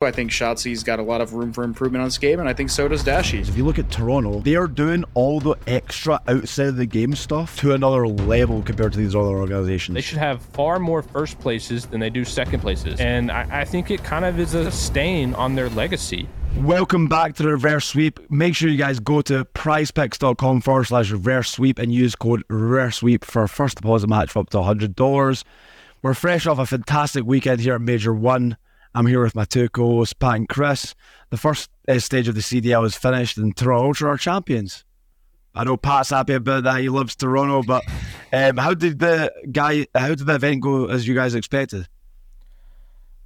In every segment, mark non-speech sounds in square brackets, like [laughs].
I think Shotzzy's got a lot of room for improvement on this game, and I think so does Dashy. If you look at Toronto, they are doing all the extra outside of the game stuff to another level compared to these other organizations. They should have far more first places than they do second places. And I, I think it kind of is a stain on their legacy. Welcome back to the reverse sweep. Make sure you guys go to prizepicks.com forward slash reverse sweep and use code reverse sweep for a first deposit match for up to $100. We're fresh off a fantastic weekend here at Major One. I'm here with my two co-hosts, Pat and Chris. The first uh, stage of the CDL is finished, and Toronto are champions. I know Pat's happy about that; he loves Toronto. But um, how did the guy? How did the event go as you guys expected?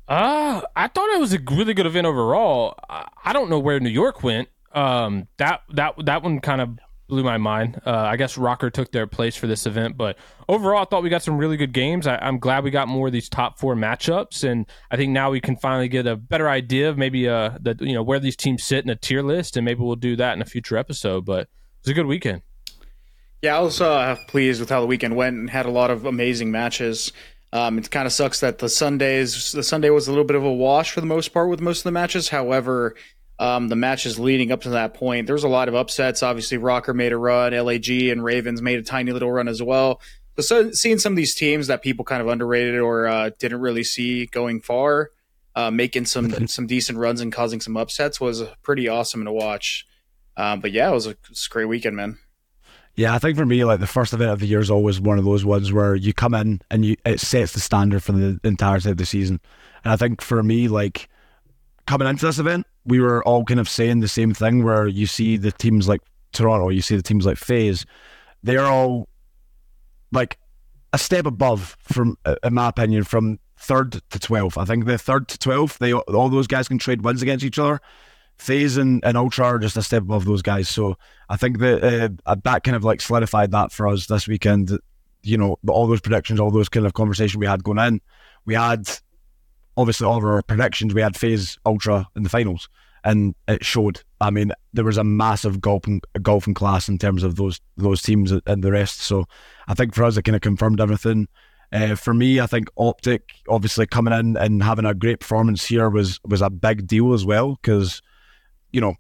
Uh, I thought it was a really good event overall. I, I don't know where New York went. Um, that that that one kind of blew my mind. Uh, I guess ROKKR took their place for this event, but overall, I thought we got some really good games. I, am glad we got more of these top four matchups, and I think now we can finally get a better idea of maybe uh the you know where these teams sit in a tier list, and maybe we'll do that in a future episode. But it was a good weekend. Yeah, I was uh, pleased with how the weekend went and had a lot of amazing matches. Um, it kind of sucks that the Sundays the Sunday was a little bit of a wash for the most part with most of the matches. However, um, the matches leading up to that point. There was a lot of upsets. Obviously, ROKKR made a run, LAG and Ravens made a tiny little run as well. So, seeing some of these teams that people kind of underrated or uh, didn't really see going far, uh, making some some decent runs and causing some upsets was pretty awesome to watch. Um, but yeah, it was, a, it was a great weekend, man. Yeah, I think for me, like the first event of the year is always one of those ones where you come in and you it sets the standard for the entirety of the season. And I think for me, like coming into this event, we were all kind of saying the same thing where you see the teams like Toronto, you see the teams like FaZe, they're all like a step above from uh, in my opinion from third to 12th. I think the third to 12th, they all those guys can trade wins against each other. FaZe and, and Ultra are just a step above those guys. So I think that uh, that kind of like solidified that for us this weekend. You know, all those predictions, all those kind of conversations we had going in, we had obviously all of our predictions, we had FaZe Ultra in the finals, and it showed. I mean, there was a massive golfing golfing class in terms of those those teams and the rest. So I think for us, it kind of confirmed everything. Uh, for me, I think Optic obviously coming in and having a great performance here was was a big deal as well because you know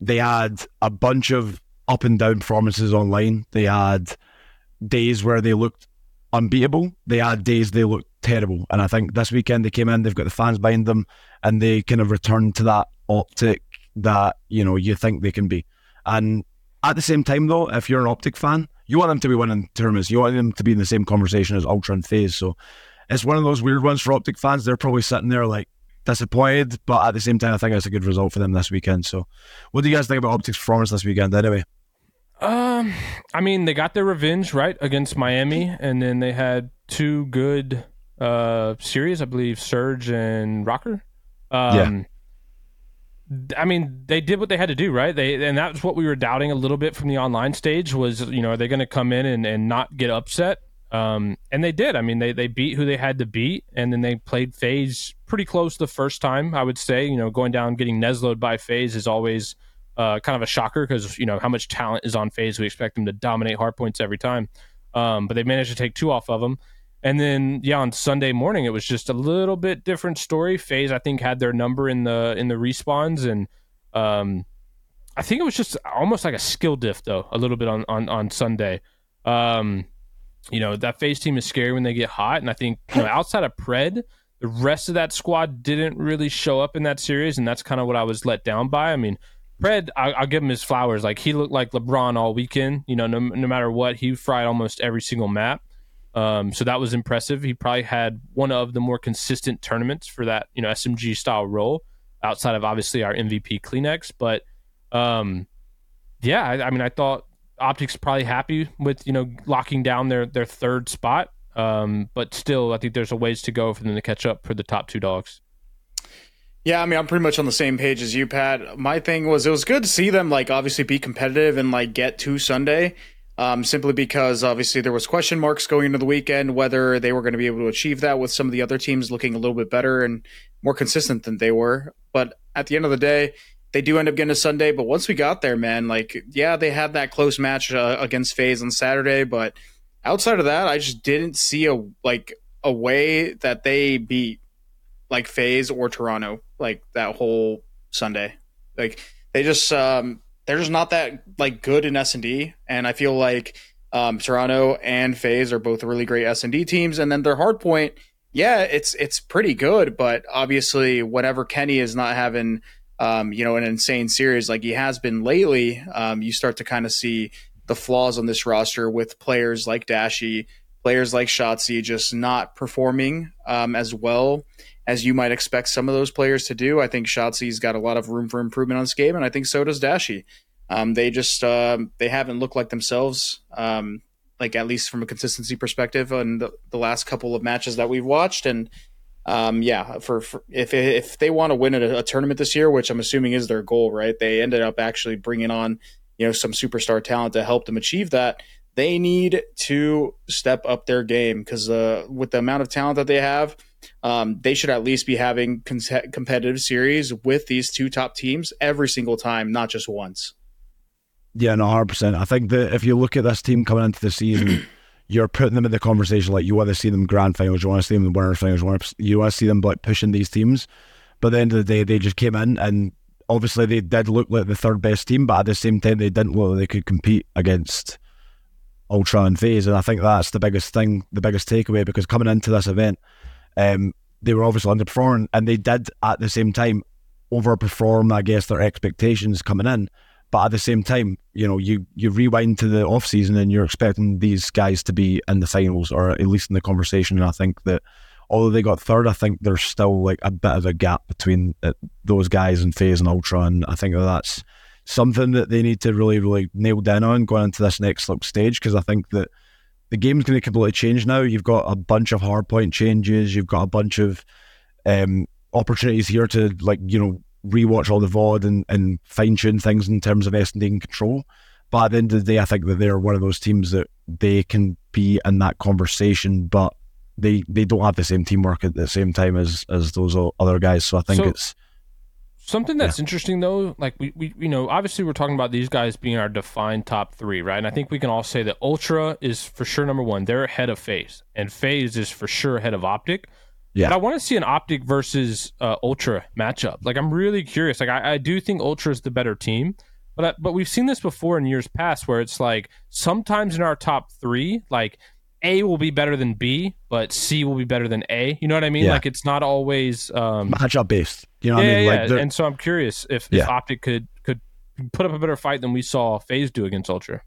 they had a bunch of up and down performances online. They had days where they looked unbeatable. They had days they looked terrible. And I think this weekend they came in, they've got the fans behind them, and they kind of returned to that optic that, you know, you think they can be. And at the same time, though, if you're an optic fan, you want them to be winning tournaments. You want them to be in the same conversation as Ultra and FaZe. So it's one of those weird ones for optic fans. They're probably sitting there like disappointed, but at the same time, I think it's a good result for them this weekend. So what do you guys think about optic's performance this weekend anyway? Um, I mean, they got their revenge right against Miami, and then they had two good uh series, I believe, Surge and ROKKR. Um, yeah. I mean, they did what they had to do, right? They and that's what we were doubting a little bit from the online stage was, you know, are they going to come in and, and not get upset? Um, and they did. I mean, they they beat who they had to beat, and then they played FaZe pretty close the first time. I would say, you know, going down getting Nesloed by FaZe is always uh, kind of a shocker because you know how much talent is on FaZe. We expect them to dominate hard points every time, um, but they managed to take two off of them. And then yeah, on Sunday morning it was just a little bit different story. FaZe I think had their number in the in the respawns and um, I think it was just almost like a skill diff though a little bit on on on Sunday. Um, you know that FaZe team is scary when they get hot, and I think you know outside of Pred, the rest of that squad didn't really show up in that series, and that's kind of what I was let down by. I mean, Pred, I, will give him his flowers. Like he looked like LeBron all weekend. You know, no, no matter what, he fried almost every single map. Um, so that was impressive. He probably had one of the more consistent tournaments for that, you know, SMG style role outside of obviously our MVP CleanX. But um, yeah, I, I, mean, I thought Optics probably happy with you know locking down their their third spot. Um, but still, I think there's a ways to go for them to catch up for the top two dogs. Yeah, I mean, I'm pretty much on the same page as you, Pat. My thing was it was good to see them like obviously be competitive and like get to Sunday um, simply because obviously there was question marks going into the weekend whether they were going to be able to achieve that with some of the other teams looking a little bit better and more consistent than they were. But at the end of the day, they do end up getting a Sunday. But once we got there, man, like yeah, they had that close match uh, against FaZe on Saturday, but outside of that, I just didn't see a like a way that they beat like FaZe or Toronto. like that whole Sunday. Like they just um, they're just not that like good in S and D, and I feel like um, Toronto and FaZe are both really great S and D teams, and then their hard point, yeah, it's it's pretty good, but obviously whenever Kenny is not having um, you know an insane series like he has been lately, um, you start to kind of see the flaws on this roster with players like Dashy, players like Shotzzy just not performing um, as well as you might expect some of those players to do. I think Shotzzy's got a lot of room for improvement on this game, and I think so does Dashy. Um, they just um, they haven't looked like themselves, um, like at least from a consistency perspective, on the, the last couple of matches that we've watched. And um, yeah, for, for, if if they want to win a, a, tournament this year, which I'm assuming is their goal, right? They ended up actually bringing on you know some superstar talent to help them achieve that. They need to step up their game because uh, with the amount of talent that they have, um, they should at least be having con- competitive series with these two top teams every single time, not just once. Yeah, no, hundred percent. I think that if you look at this team coming into the season, [clears throat] you're putting them in the conversation. Like you want to see them grand finals, you want to see them in the winners finals, you want to see them like pushing these teams. But at the end of the day, they just came in and obviously they did look like the third best team, but at the same time, they didn't look like they could compete against Ultra and FaZe. And I think that's the biggest thing, the biggest takeaway, because coming into this event, um, they were obviously underperforming, and they did at the same time overperform, I guess, their expectations coming in. But at the same time, you know, you you rewind to the off season and you're expecting these guys to be in the finals or at least in the conversation. And I think that although they got third, I think there's still like a bit of a gap between uh, those guys and FaZe and Ultra, and I think that that's something that they need to really, really nail down on going into this next like, stage because I think that the game's going to completely change now. You've got a bunch of hardpoint changes. You've got a bunch of um, opportunities here to like you know rewatch all the VOD and, and fine tune things in terms of S and D and control. But at the end of the day, I think that they're one of those teams that they can be in that conversation, but they they don't have the same teamwork at the same time as as those other guys. So I think so, it's something that's yeah. interesting though. Like we, we you know obviously we're talking about these guys being our defined top three, right? And I think we can all say that Ultra is for sure number one. They're ahead of FaZe, and FaZe is for sure ahead of Optic. Yeah. But I want to see an Optic versus uh, Ultra matchup. Like I'm really curious. Like I, I do think Ultra is the better team. But, I, but we've seen this before in years past where it's like sometimes in our top three, like a will be better than B, but C will be better than A. You know what I mean? Yeah. Like it's not always um, matchup based. You know yeah, what I mean? Yeah. Like and so I'm curious if, yeah. if Optic could could put up a better fight than we saw FaZe do against Ultra.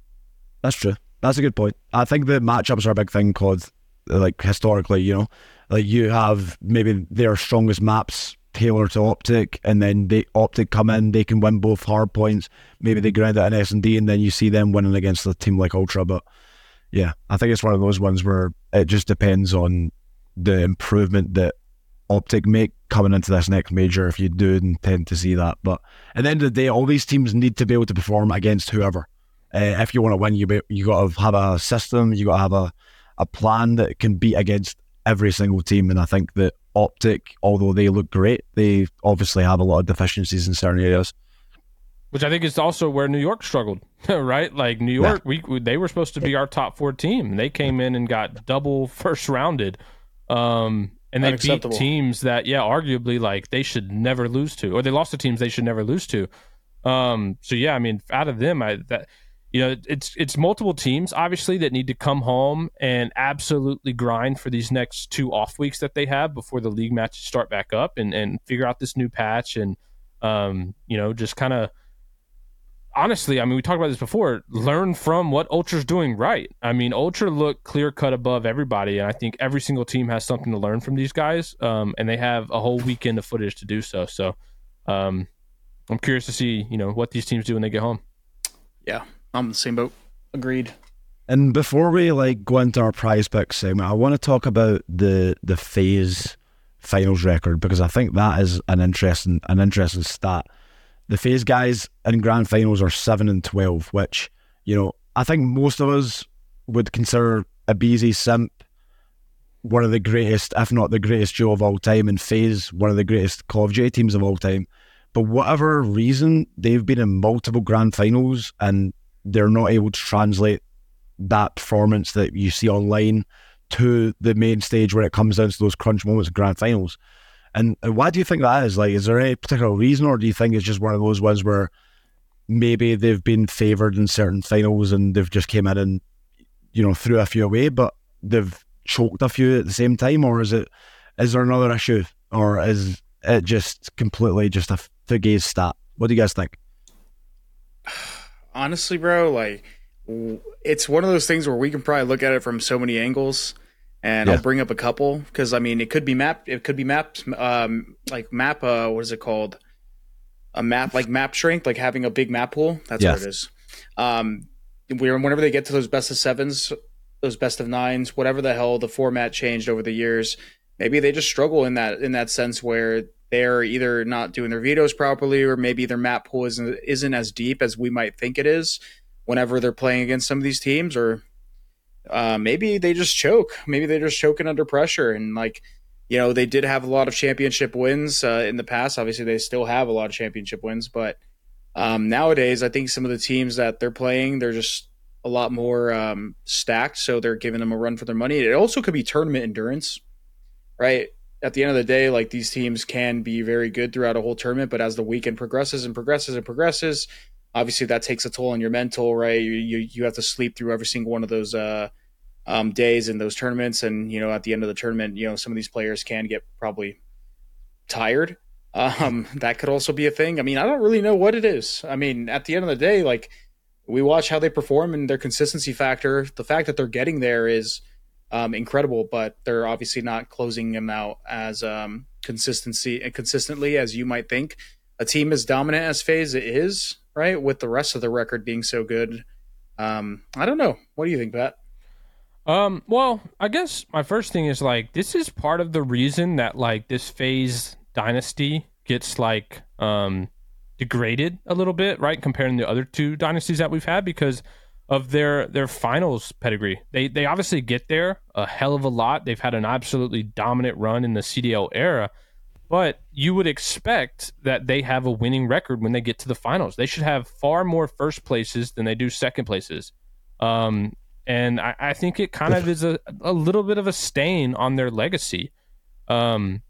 That's true. That's a good point. I think the matchups are a big thing called like historically, you know. Like you have maybe their strongest maps tailored to Optic, and then they Optic come in, they can win both hard points. Maybe they grind out an S and D, and then you see them winning against a team like Ultra. But yeah, I think it's one of those ones where it just depends on the improvement that Optic make coming into this next major if you do intend to see that. But at the end of the day, all these teams need to be able to perform against whoever. Uh, if you want to win, you be, you got to have a system, you got to have a, a plan that can beat against every single team. And I think that Optic, although they look great, they obviously have a lot of deficiencies in certain areas. Which I think is also where New York struggled, [laughs] right? Like New York, yeah. we they were supposed to be our top four team. They came in and got double first rounded, um, and they beat teams that, yeah, arguably like they should never lose to, or they lost to teams they should never lose to. Um, so yeah, I mean, out of them, I that you know, it's it's multiple teams obviously that need to come home and absolutely grind for these next two off weeks that they have before the league matches start back up and and figure out this new patch and um, you know, just kind of honestly, I mean, we talked about this before. Learn from what Ultra's doing right. I mean, Ultra look clear cut above everybody, and I think every single team has something to learn from these guys. Um, and they have a whole weekend of footage to do so. So, um, I'm curious to see, you know, what these teams do when they get home. Yeah, I'm the same boat. Agreed. And before we like go into our prize pick segment, I want to talk about the the FaZe finals record because I think that is an interesting an interesting stat the FaZe guys in grand finals are seven and twelve, which you know I think most of us would consider a aBeZy Simp one of the greatest, if not the greatest duo of all time, and FaZe one of the greatest Call of Duty teams of all time. But whatever reason, they've been in multiple grand finals and they're not able to translate that performance that you see online to the main stage where it comes down to those crunch moments of grand finals. And, why do you think that is? Like, is there any particular reason, or do you think it's just one of those ones where maybe they've been favoured in certain finals and they've just came in and you know threw a few away, but they've choked a few at the same time, or is it is there another issue, or is it just completely just a fugazi stat? What do you guys think? [sighs] Honestly, bro, like it's one of those things where we can probably look at it from so many angles and yeah. I'll bring up a couple because I mean it could be mapped. It could be mapped, um, like map. Uh, what is it called? A map, like map shrink like having a big map pool. That's yes. what it is. Um, whenever they get to those best of sevens, those best of nines, whatever the hell the format changed over the years, maybe they just struggle in that in that sense where they're either not doing their vetoes properly or maybe their map pool isn't isn't as deep as we might think it is whenever they're playing against some of these teams or uh, maybe they just choke. Maybe they're just choking under pressure. And like, you know, they did have a lot of championship wins uh, in the past. Obviously, they still have a lot of championship wins, but um, nowadays, I think some of the teams that they're playing, they're just a lot more um, stacked. So they're giving them a run for their money. It also could be tournament endurance, right? At the end of the day, like these teams can be very good throughout a whole tournament, but as the weekend progresses and progresses and progresses, obviously that takes a toll on your mental, right? You you, you have to sleep through every single one of those uh, um, days in those tournaments, and you know at the end of the tournament, you know some of these players can get probably tired. Um, [laughs] that could also be a thing. I mean, I don't really know what it is. I mean, at the end of the day, like we watch how they perform and their consistency factor. The fact that they're getting there is um, incredible, but they're obviously not closing them out as um, consistency and consistently as you might think. A team as dominant as FaZe is, right? With the rest of the record being so good. Um, I don't know. What do you think, Pat? Um, well, I guess my first thing is like this is part of the reason that like this FaZe dynasty gets like um degraded a little bit, right? Comparing the other two dynasties that we've had because of their their finals pedigree. They they obviously get there a hell of a lot. They've had an absolutely dominant run in the CDL era, but you would expect that they have a winning record when they get to the finals. They should have far more first places than they do second places. Um, and I, I, think it kind of is a, a little bit of a stain on their legacy. Um,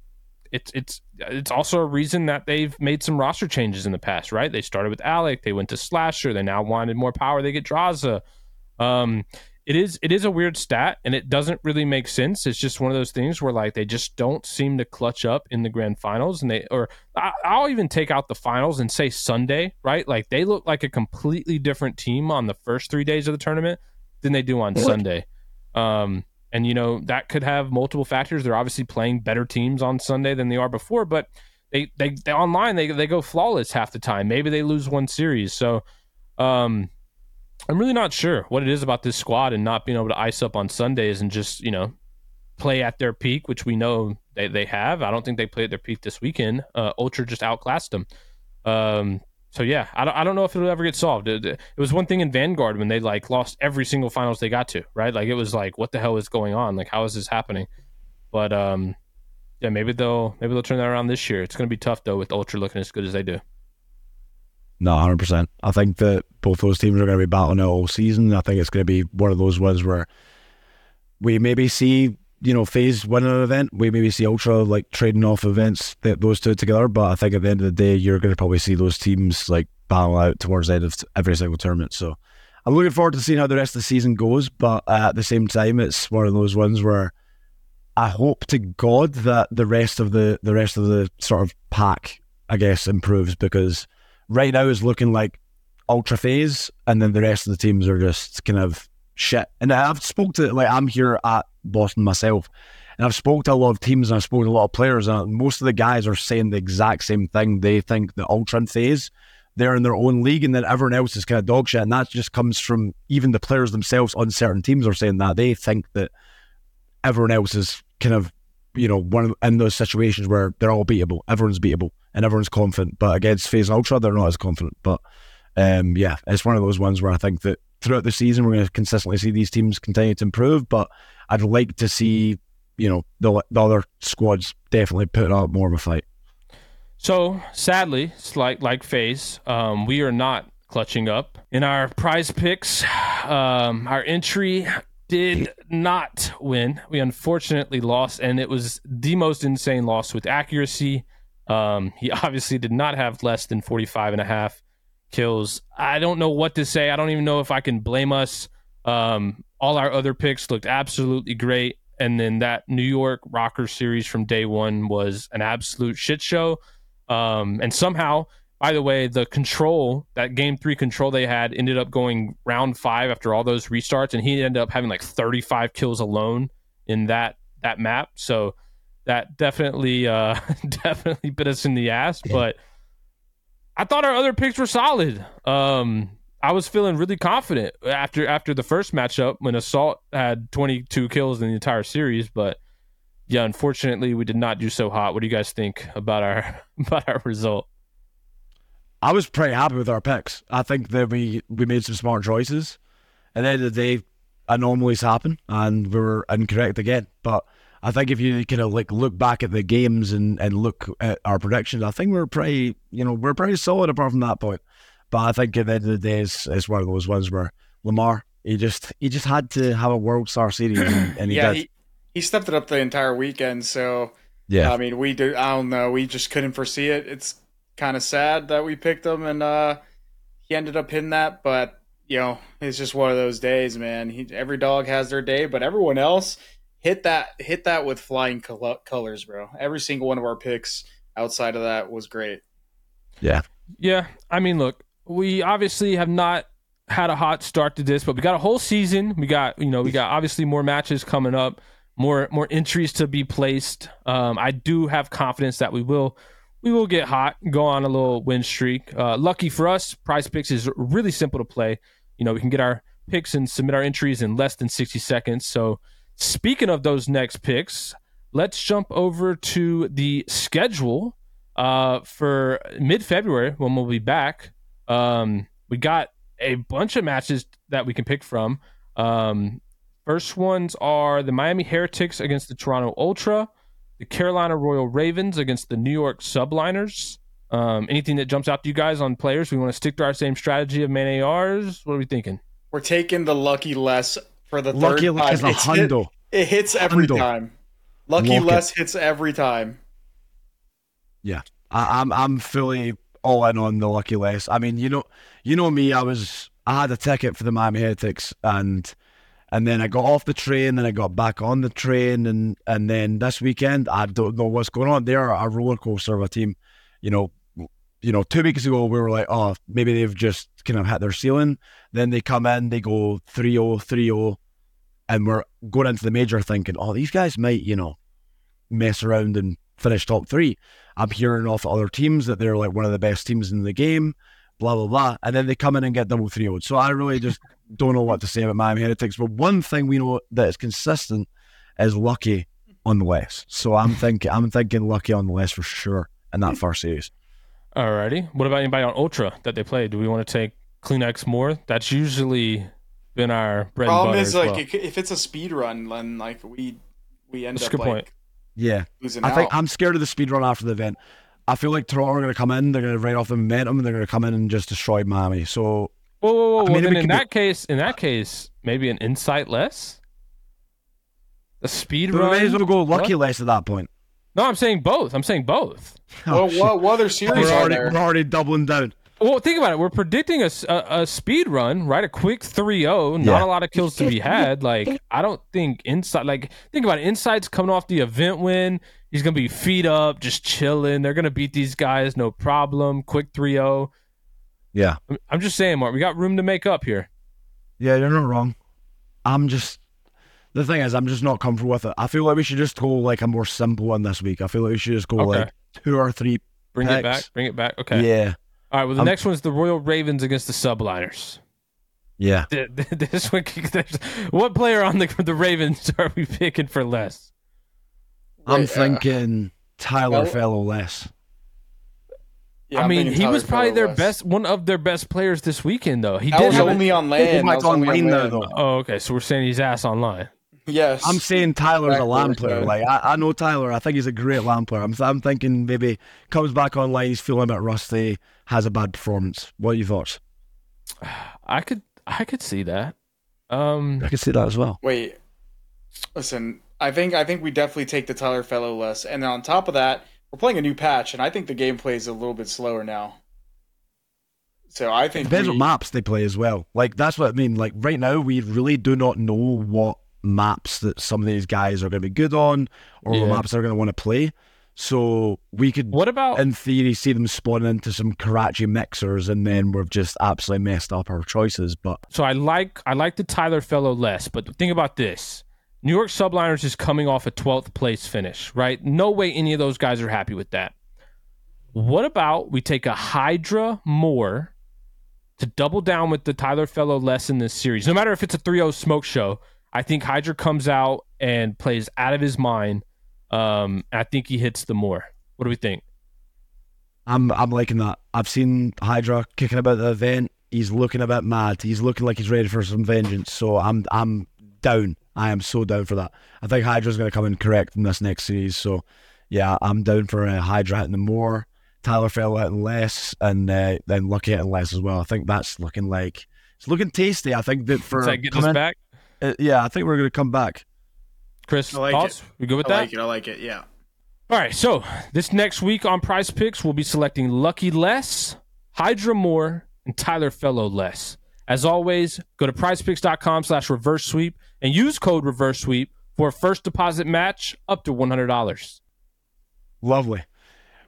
it's it's it's also a reason that they've made some roster changes in the past, right? They started with Alec, they went to Slasher, they now wanted more power, they get Drazah. Um, it is it is a weird stat and it doesn't really make sense it's just one of those things where like they just don't seem to clutch up in the grand finals and they or I, i'll even take out the finals and say sunday right like they look like a completely different team on the first three days of the tournament than they do on sunday um and you know that could have multiple factors they're obviously playing better teams on sunday than they are before but they they, they online they, they go flawless half the time maybe they lose one series so um I'm really not sure what it is about this squad and not being able to ice up on Sundays and just, you know, play at their peak, which we know they, they have. I don't think they played at their peak this weekend. Uh, Ultra just outclassed them. Um, so yeah, I don't, I don't know if it'll ever get solved. It, it, was one thing in Vanguard when they like lost every single finals they got to, right? Like it was like, what the hell is going on? Like how is this happening? But um, yeah, maybe they'll maybe they'll turn that around this year. It's going to be tough though with Ultra looking as good as they do. No, hundred percent. I think that both those teams are going to be battling it all season. I think it's going to be one of those ones where we maybe see you know FaZe winning an event. We maybe see Ultra like trading off events that those two together. But I think at the end of the day, you're going to probably see those teams like battle out towards the end of every single tournament. So I'm looking forward to seeing how the rest of the season goes. But at the same time, it's one of those ones where I hope to God that the rest of the the rest of the sort of pack, I guess, improves because right now is looking like ultra FaZe, and then the rest of the teams are just kind of shit. And I've spoke to like I'm here at Boston myself, and I've spoke to a lot of teams and I've spoken to a lot of players, and most of the guys are saying the exact same thing. They think the ultra FaZe they're in their own league, and then everyone else is kind of dog shit, and that just comes from even the players themselves on certain teams are saying that they think that everyone else is kind of you know, one in those situations where they're all beatable, everyone's beatable, and everyone's confident. But against FaZe Ultra, they're not as confident. But um, yeah, it's one of those ones where I think that throughout the season we're going to consistently see these teams continue to improve. But I'd like to see, you know, the, the other squads definitely put up more of a fight. So sadly, like like FaZe, um, we are not clutching up in our prize picks. Um, our entry did not win. We unfortunately lost, and it was the most insane loss with accuracy. Um, he [laughs] obviously did not have less than 45 and a half kills. I don't know what to say. I don't even know if I can blame us. Um, all our other picks looked absolutely great. And then that New York ROKKR series from day one was an absolute shit show. Um, and somehow, by the way, the control, that game three control they had, ended up going round five after all those restarts. And he ended up having like 35 kills alone in that that map. So that definitely uh [laughs] definitely bit us in the ass. But I thought our other picks were solid. Um I was feeling really confident after after the first matchup when Assault had 22 kills in the entire series, but yeah, unfortunately, we did not do so hot. What do you guys think about our [laughs] about our result? I was pretty happy with our picks. I think that we we made some smart choices. At the end of the day, anomalies happen, and we were incorrect again. But I think if you kind of like look back at the games and, and look at our predictions, I think we're pretty, you know, we're pretty solid apart from that point. But I think at the end of the day, it's, it's one of those ones where Lamar, he just he just had to have a World Star series, and, [clears throat] he yeah, did. he, he stepped it up the entire weekend. So yeah, I mean, we do. I don't know. We just couldn't foresee it. It's kind of sad that we picked him and uh, he ended up hitting that. But you know, it's just one of those days, man. He, every dog has their day, but everyone else hit that hit that with flying col- colors, bro. Every single one of our picks outside of that was great. Yeah, yeah. I mean, look, we obviously have not had a hot start to this, but we got a whole season. We got you know we got obviously more matches coming up, more more entries to be placed. Um, I do have confidence that we will we will get hot, go on a little win streak. Uh, lucky for us, Prize Picks is really simple to play. You know we can get our picks and submit our entries in less than sixty seconds. So speaking of those next picks, let's jump over to the schedule uh, for mid February when we'll be back. Um, we got a bunch of matches that we can pick from. Um, first ones are the Miami Heretics against the Toronto Ultra, the Carolina Royal Ravens against the New York Subliners. Um, anything that jumps out to you guys on players? We want to stick to our same strategy of main ARs. What are we thinking? We're taking the lucky less for the lucky third time. a hundo. It, it hits every Hundo. time. Lucky Lock it. less hits every time. Yeah, I, I'm I'm fully all in on the lucky less. I mean, you know, you know me. I was I had a ticket for the Miami Heretics, and and then I got off the train, and I got back on the train, and and then this weekend I don't know what's going on. They're a roller coaster of a team. You know, you know, two weeks ago we were like, oh, maybe they've just kind of hit their ceiling. Then they come in, they go 3-0, 3-0, and we're going into the major thinking, oh, these guys might, you know, mess around and finish top three. I'm hearing off other teams that they're like one of the best teams in the game, blah blah blah, and then they come in and get double 3 0 So I really just don't know what to say about Miami Heretics. But one thing we know that is consistent is lucky on the West. So I'm thinking I'm thinking lucky on the West for sure in that [laughs] first series. Alrighty. What about anybody on Ultra that they play? Do we want to take CleanX more? That's usually been our bread Problem and is butter. as like well. if it's a speed run, then like we we end That's up good like point. Yeah, losing I think out. I'm scared of the speed run after the event. I feel like Toronto are going to come in, they're going to ride off the momentum, and they're going to come in and just destroy Miami. So Whoa, whoa, whoa! I well, mean, then we in could be- that case, in that case, maybe an insight less. A speed we run. may as well go lucky What? less at that point. No, I'm saying both. I'm saying both. Oh, well, Oh, shit. what, what other series we're, are already, there? we're already doubling down. Well, think about it. We're predicting a a speed run, right? A quick 3-0, not Yeah. a lot of kills to be had. Like, I don't think Insight, like, think about it. Insight's coming off the event win. He's going to be feet up, just chilling. They're going to beat these guys, no problem. Quick 3-0. Yeah. I'm- I'm just saying, Mark, we got room to make up here. Yeah, you're not wrong. I'm just the thing is I'm just not comfortable with it. I feel like we should just go like a more simple one this week. I feel like we should just go Okay. like two or three. Bring it back. Bring it back. Okay. Yeah. All right. Well, the I'm- next one's the Royal Ravens against the Subliners. Yeah. Th- [laughs] th- This one, what player on the the Ravens [laughs] are we picking for less? I'm Wait, uh, thinking Tyler well- Fellow less. yeah, I mean, he Tyler was probably their Fellows. best, one of their best players this weekend, though. He That did was have a- only on land. might That was on only lane land. though. Oh, okay. So we're saying he's ass online. Yes, I'm saying Tyler's a Back player. Like I, I know Tyler. I think he's a great lamb player. I'm, I'm thinking maybe comes back online. He's feeling a bit rusty. Has a bad performance. What are your thoughts? [sighs] I could, I could see that. Um, I could see that as well. Wait, listen. I think I think we definitely take the Tyler Fellow less, and on top of that, we're playing a new patch, and I think the gameplay is a little bit slower now. So I think It depends we, what maps they play as well. Like that's what I mean. Like right now, we really do not know what maps that some of these guys are going to be good on, or Yeah. maps they're going to want to play. So we could, what about in theory, see them spawn into some Karachi mixers, and then we've just absolutely messed up our choices. But so I like I like the Tyler Fellow less, but think about this. New York Subliners is coming off a 12th place finish, right? No way any of those guys are happy with that. What about we take a Hydra more to double down with the Tyler Fellow less in this series? No matter if it's a 3-0 smoke show, I think Hydra comes out and plays out of his mind. Um, I think he hits the more. What do we think? I'm I'm liking that. I've seen Hydra kicking about the event. He's looking a bit mad. He's looking like he's ready for some vengeance. So I'm I'm down. I am so down for that. I think Hydra's going to come in correct in this next series. So yeah, I'm down for uh, Hydra hitting the more, Tyler Fell hitting less, and uh, then Lucky hitting less as well. I think that's looking like it's looking tasty. I think that for that getting us back? Uh, yeah, I think we're going to come back. Chris, I like thoughts? it. We good with I that? I like it. I like it. Yeah. All right, so this next week on Prize Picks, we'll be selecting Lucky Less, Hydra More, and Tyler Fellow Less. As always, go to prizepicks.com slash reverse sweep and use code reverse sweep for a first deposit match up to $100. Lovely.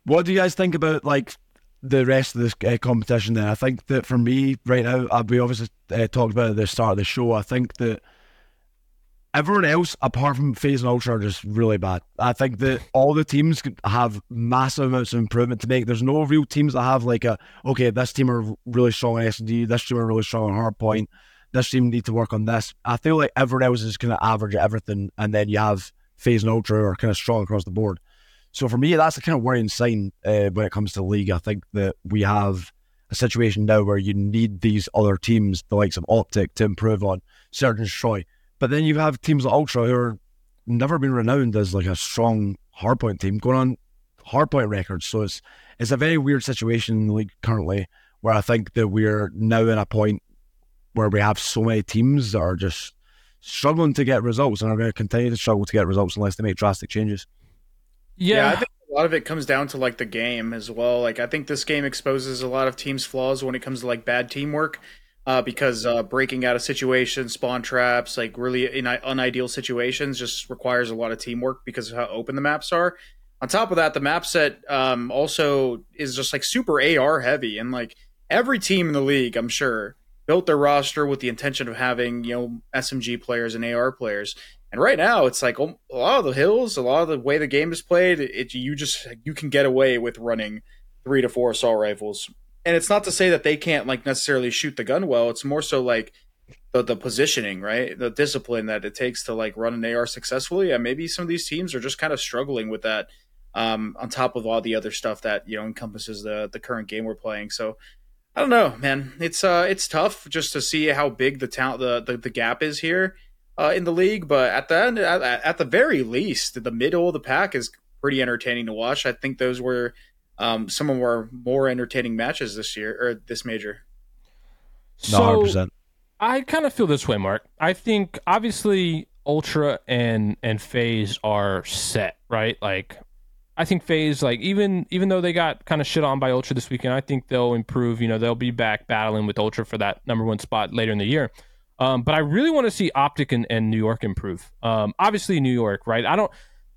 What do you guys think about like the rest of this uh, competition? Then I think that for me right now, uh, we obviously uh, talked about it at the start of the show. I think that everyone else, apart from FaZe and Ultra, are just really bad. I think that all the teams have massive amounts of improvement to make. There's no real teams that have like a okay, this team are really strong in S and D, this team are really strong on hardpoint, this team need to work on this. I feel like everyone else is kind of average at everything, and then you have FaZe and Ultra are kind of strong across the board. So for me, that's a kind of worrying sign uh, when it comes to the league. I think that we have a situation now where you need these other teams, the likes of Optic, to improve on Surge and Destroy. But then you have teams like Ultra who are never been renowned as like a strong hardpoint team going on hardpoint records. So it's it's a very weird situation in the league currently where I think that we're now in a point where we have so many teams that are just struggling to get results and are going to continue to struggle to get results unless they make drastic changes. Yeah, I think a lot of it comes down to like the game as well. Like I think this game exposes a lot of teams' flaws when it comes to like bad teamwork. Uh, because uh, breaking out of situations, spawn traps, like really in unideal situations, just requires a lot of teamwork because of how open the maps are. On top of that, the map set um, also is just like super AR heavy, and like every team in the league, I'm sure, built their roster with the intention of having you know SMG players and AR players. And right now, it's like a lot of the hills, a lot of the way the game is played, it you just you can get away with running three to four assault rifles. And it's not to say that they can't like necessarily shoot the gun well. It's more so like the the positioning, right? The discipline that it takes to like run an AR successfully. And maybe some of these teams are just kind of struggling with that. Um, on top of all the other stuff that you know encompasses the the current game we're playing. So I don't know, man. It's uh it's tough just to see how big the talent the, the the gap is here uh, in the league. But at the end, at, at the very least, the middle of the pack is pretty entertaining to watch. I think those were um, some of our more entertaining matches this year or this major. No, So 100%. I kind of feel this way, Mark. I think obviously Ultra and and FaZe are set, right? Like I think FaZe, like even even though they got kind of shit on by Ultra this weekend, I think they'll improve. You know, they'll be back battling with Ultra for that number one spot later in the year. Um, but I really want to see Optic and, and New York improve. Um, obviously New York, right? I don't.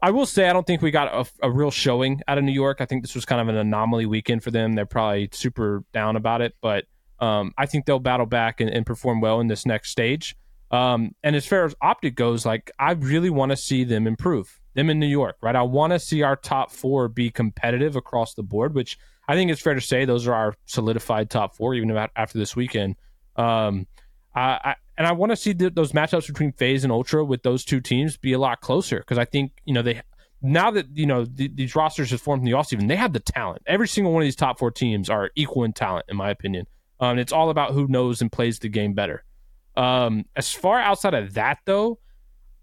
I will say I don't think we got a, a real showing out of New York. I think this was kind of an anomaly weekend for them. They're probably super down about it, but um, I think they'll battle back and, and perform well in this next stage. Um, and as far as Optic goes, like I really want to see them improve. Them in New York, right? I want to see our top four be competitive across the board, which I think it's fair to say those are our solidified top four, even after this weekend. Um, I and I want to see the, those matchups between FaZe and Ultra with those two teams be a lot closer because I think you know they now that you know the, these rosters have formed in the offseason, they have the talent. Every single one of these top four teams are equal in talent, in my opinion. Um, it's all about who knows and plays the game better. Um, as far outside of that, though,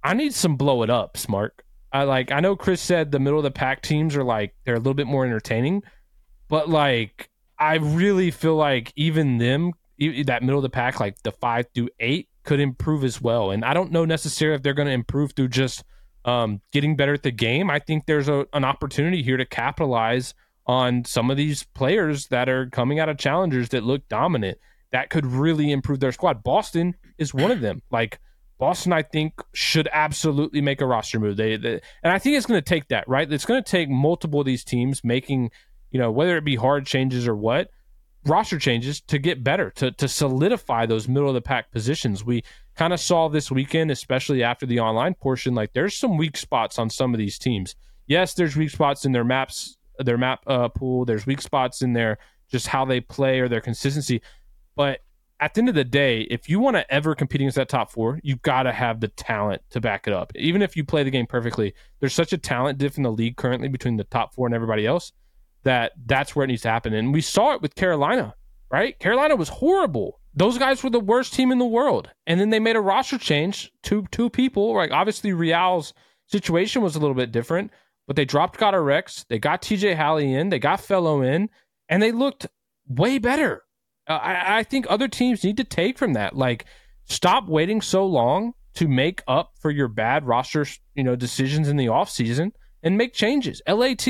I need some blow it ups, Mark. I like. I know Chris said the middle of the pack teams are like they're a little bit more entertaining, but like I really feel like even them, that middle of the pack, like the five through eight, could improve as well. And I don't know necessarily if they're going to improve through just um, getting better at the game. I think there's a, an opportunity here to capitalize on some of these players that are coming out of challengers that look dominant that could really improve their squad. Boston is one of them. Like Boston, I think should absolutely make a roster move. They, they and I think it's going to take that right. It's going to take multiple of these teams making, you know, whether it be hard changes or what roster changes to get better to to solidify those middle of the pack positions. We kind of saw this weekend, especially after the online portion. Like there's some weak spots on some of these teams. Yes, there's weak spots in their maps, their map uh, pool. There's weak spots in their just how they play or their consistency. But at the end of the day, if you want to ever compete against that top four, you got to have the talent to back it up. Even if you play the game perfectly, there's such a talent diff in the league currently between the top four and everybody else that that's where it needs to happen. And we saw it with Carolina, right? Carolina was horrible. Those guys were the worst team in the world. And then they made a roster change, two two people. Like obviously Real's situation was a little bit different, but they dropped Goddard Rex, they got TJHaLy in, they got Fellow in, and they looked way better. Uh, I, I think other teams need to take from that. Like, stop waiting so long to make up for your bad roster, you know, decisions in the offseason and make changes. LAT,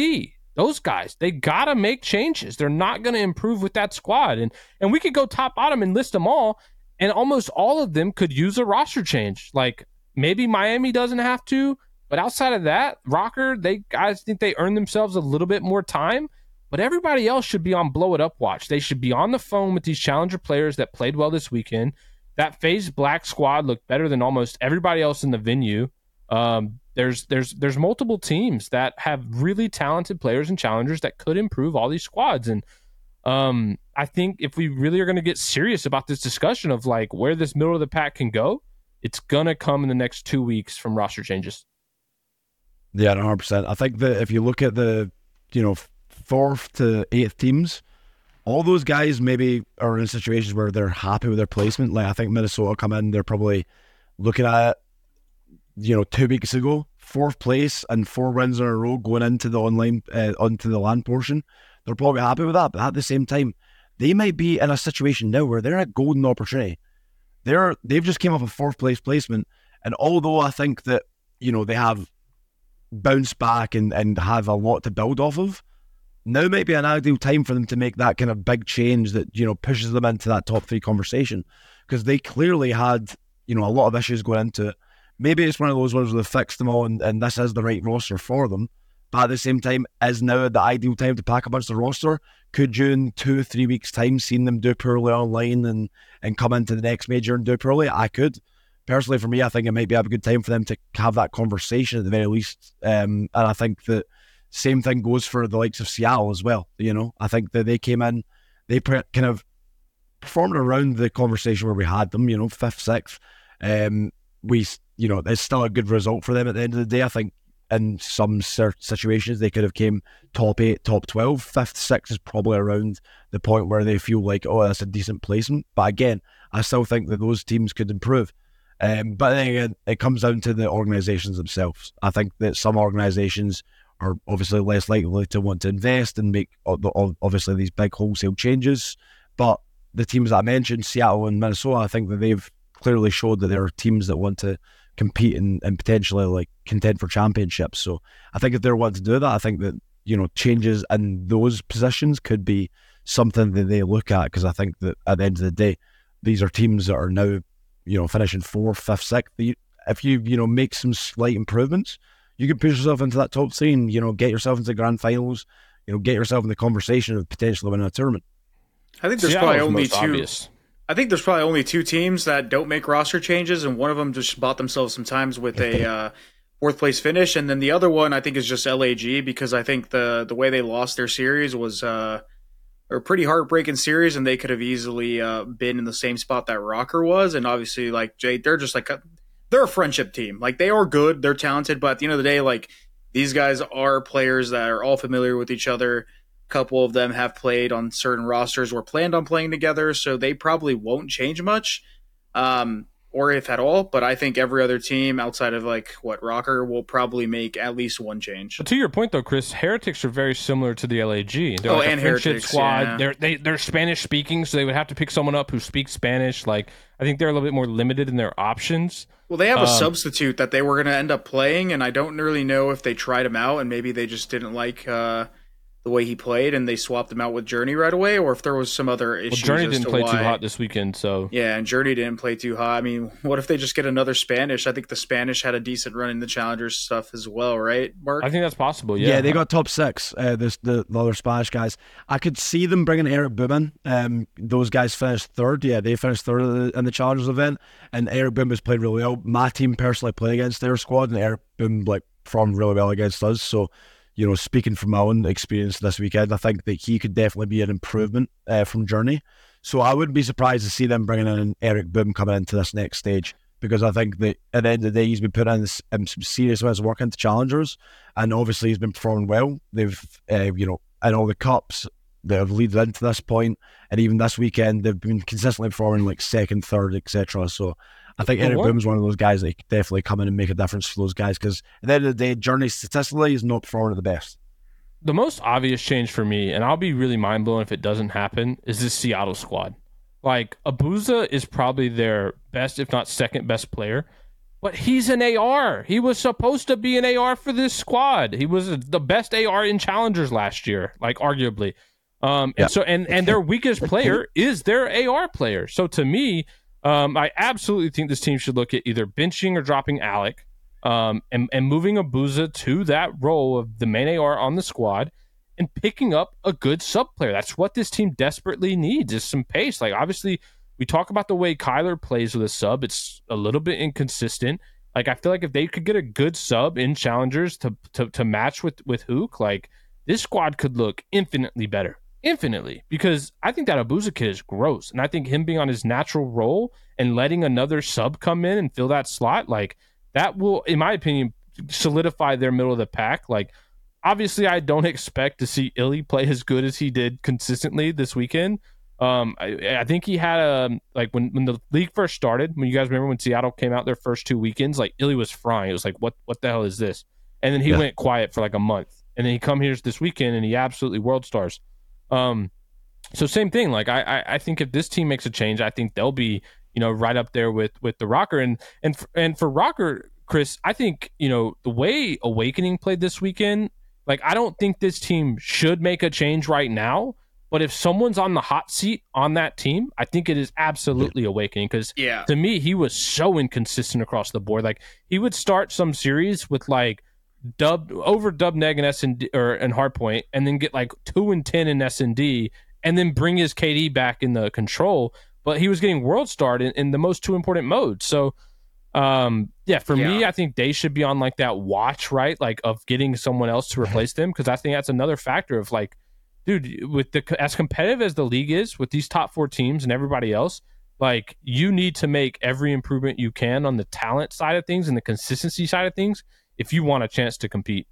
those guys, they gotta make changes. They're not gonna improve with that squad. And and we could go top bottom and list them all, and almost all of them could use a roster change. Like maybe Miami doesn't have to, but outside of that, ROKKR, they guys think they earn themselves a little bit more time. But everybody else should be on blow it up watch. They should be on the phone with these challenger players that played well this weekend. That FaZe black squad looked better than almost everybody else in the venue. Um, there's there's there's multiple teams that have really talented players and challengers that could improve all these squads. And um, I think if we really are going to get serious about this discussion of like where this middle of the pack can go, it's gonna come in the next two weeks from roster changes. Yeah, 100. percent I think that if you look at the, you know, fourth to eighth teams, all those guys maybe are in situations where they're happy with their placement. Like I think Minnesota come in, they're probably looking at it, you know, two weeks ago, fourth place and four wins in a row going into the online, uh, onto the land portion. They're probably happy with that, but at the same time, they might be in a situation now where they're in a golden opportunity. They're they've just came off a fourth place placement, and although I think that you know they have bounced back and and have a lot to build off of, now might be an ideal time for them to make that kind of big change that you know pushes them into that top three conversation because they clearly had you know a lot of issues going into it. Maybe it's one of those ones where they fixed them all and, and this is the right roster for them. But at the same time, is now the ideal time to pack a bunch of roster? Could you in two, three weeks' time seeing them do poorly online and, and come into the next major and do poorly? I could. Personally, for me, I think it might be a good time for them to have that conversation at the very least. Um, and I think that same thing goes for the likes of Seattle as well. You know, I think that they came in, they pre- kind of performed around the conversation where we had them. You know, fifth, sixth. Um, we, you know, it's still a good result for them at the end of the day. I think in some situations they could have came top eight, top twelve. Fifth, sixth is probably around the point where they feel like, oh, that's a decent placement. But again, I still think that those teams could improve. Um, but then again, it comes down to the organisations themselves. I think that some organisations are obviously less likely to want to invest and make obviously these big wholesale changes. But the teams that I mentioned, Seattle and Minnesota, I think that they've clearly showed that there are teams that want to compete and, and potentially like contend for championships. So I think if they're wanting to do that, I think that you know changes in those positions could be something that they look at because I think that at the end of the day, these are teams that are now you know finishing fourth, fifth, sixth. If you you know make some slight improvements, you can push yourself into that top scene, you know, get yourself into grand finals, you know, get yourself in the conversation of potentially winning a tournament. I think there's probably only two. Obvious. I think there's probably only two teams that don't make roster changes, and one of them just bought themselves some times with a [laughs] uh, fourth place finish, and then the other one I think is just LAG because I think the the way they lost their series was uh, a pretty heartbreaking series, and they could have easily uh, been in the same spot that ROKKR was, and obviously like Jay, they're just like a, they're a friendship team. Like they are good, they're talented, but at the end of the day, like these guys are players that are all familiar with each other. A couple of them have played on certain rosters or planned on playing together, so they probably won't change much. Um, or if at all. But I think every other team outside of like what ROKKR will probably make at least one change. But to your point though, Chris, Heretics are very similar to the LAG. They're Oh, like and a Heretics, squad. yeah. They're they, they're Spanish speaking, so they would have to pick someone up who speaks Spanish. Like I think they're a little bit more limited in their options. Well, they have a Um, substitute that they were going to end up playing, and I don't really know if they tried him out and maybe they just didn't like uh, the way he played and they swapped him out with Journey right away, or if there was some other Well, issues. Journey as didn't to play why. too hot this weekend, so Yeah, and Journey didn't play too hot. I mean, what if they just get another Spanish? I think the Spanish had a decent run in the Challengers stuff as well, right, Mark? I think that's possible. Yeah, Yeah, they got top six. Uh, this the, the other Spanish guys. I could see them bringing Eric Boomin. Um, those guys finished third. Yeah, they finished third in the, in the Challengers event, and Eric Boom has played really well. My team personally played against their squad, and Eric Boom like performed really well against us. So, you know, speaking from my own experience this weekend, I think that he could definitely be an improvement uh, from Journey. So I wouldn't be surprised to see them bringing in Eric Boom coming into this next stage because I think that at the end of the day, he's been putting in some serious amounts of work into challengers, and obviously he's been performing well. They've, uh, you know, in all the cups that have led into this point, and even this weekend, they've been consistently performing like second, third, etc. So I think Eric Boom's one of those guys that definitely come in and make a difference for those guys because at the end of the day, Journey statistically is not performing at the best. the most obvious change for me, and I'll be really mind blown if it doesn't happen, is this Seattle squad. Like Abuzah is probably their best, if not second best player, but he's an AR. He was supposed to be an AR for this squad. He was the best AR in challengers last year, like arguably. Um, Yeah. and so and and their weakest player is their AR player. So to me, um, I absolutely think this team should look at either benching or dropping Alec, um, and and moving Abuzah to that role of the main AR on the squad, and picking up a good sub player. That's what this team desperately needs is some pace. Like obviously, we talk about the way Kyler plays with a sub. It's a little bit inconsistent. Like I feel like if they could get a good sub in challengers to to, to match with with Huke, like this squad could look infinitely better. Infinitely. Because I think that Abuzah kid is gross. And I think him being on his natural role and letting another sub come in and fill that slot, like that will, in my opinion, solidify their middle of the pack. Like obviously I don't [laughs] expect to see Illey play as good as he did consistently this weekend. Um, I, I think he had a like when when the league first started. When you guys remember when Seattle came out their first two weekends, like Illey was frying. It was like, what what the hell is this? And then he Yeah. went quiet for like a month, and then he come here this weekend and he absolutely world stars. Um, so same thing. Like I, I I think if this team makes a change, I think they'll be you know right up there with with the ROKKR and and and for ROKKR, Chris, I think you know the way Owakening played this weekend. Like I don't think this team should make a change right now. But if someone's on the hot seat on that team, I think it is absolutely Owakening because yeah. to me, he was so inconsistent across the board. Like he would start some series with like dub over dub neg and S and D or and hardpoint, and then get like two and ten in S and D, and then bring his KD back in the control. But he was getting world starred in, in the most two important modes. So, um, yeah, for me, I think they should be on like that watch, right? Like of getting someone else to replace them because I think that's another factor of like, dude, with the as competitive as the league is with these top four teams and everybody else, like you need to make every improvement you can on the talent side of things and the consistency side of things if you want a chance to compete.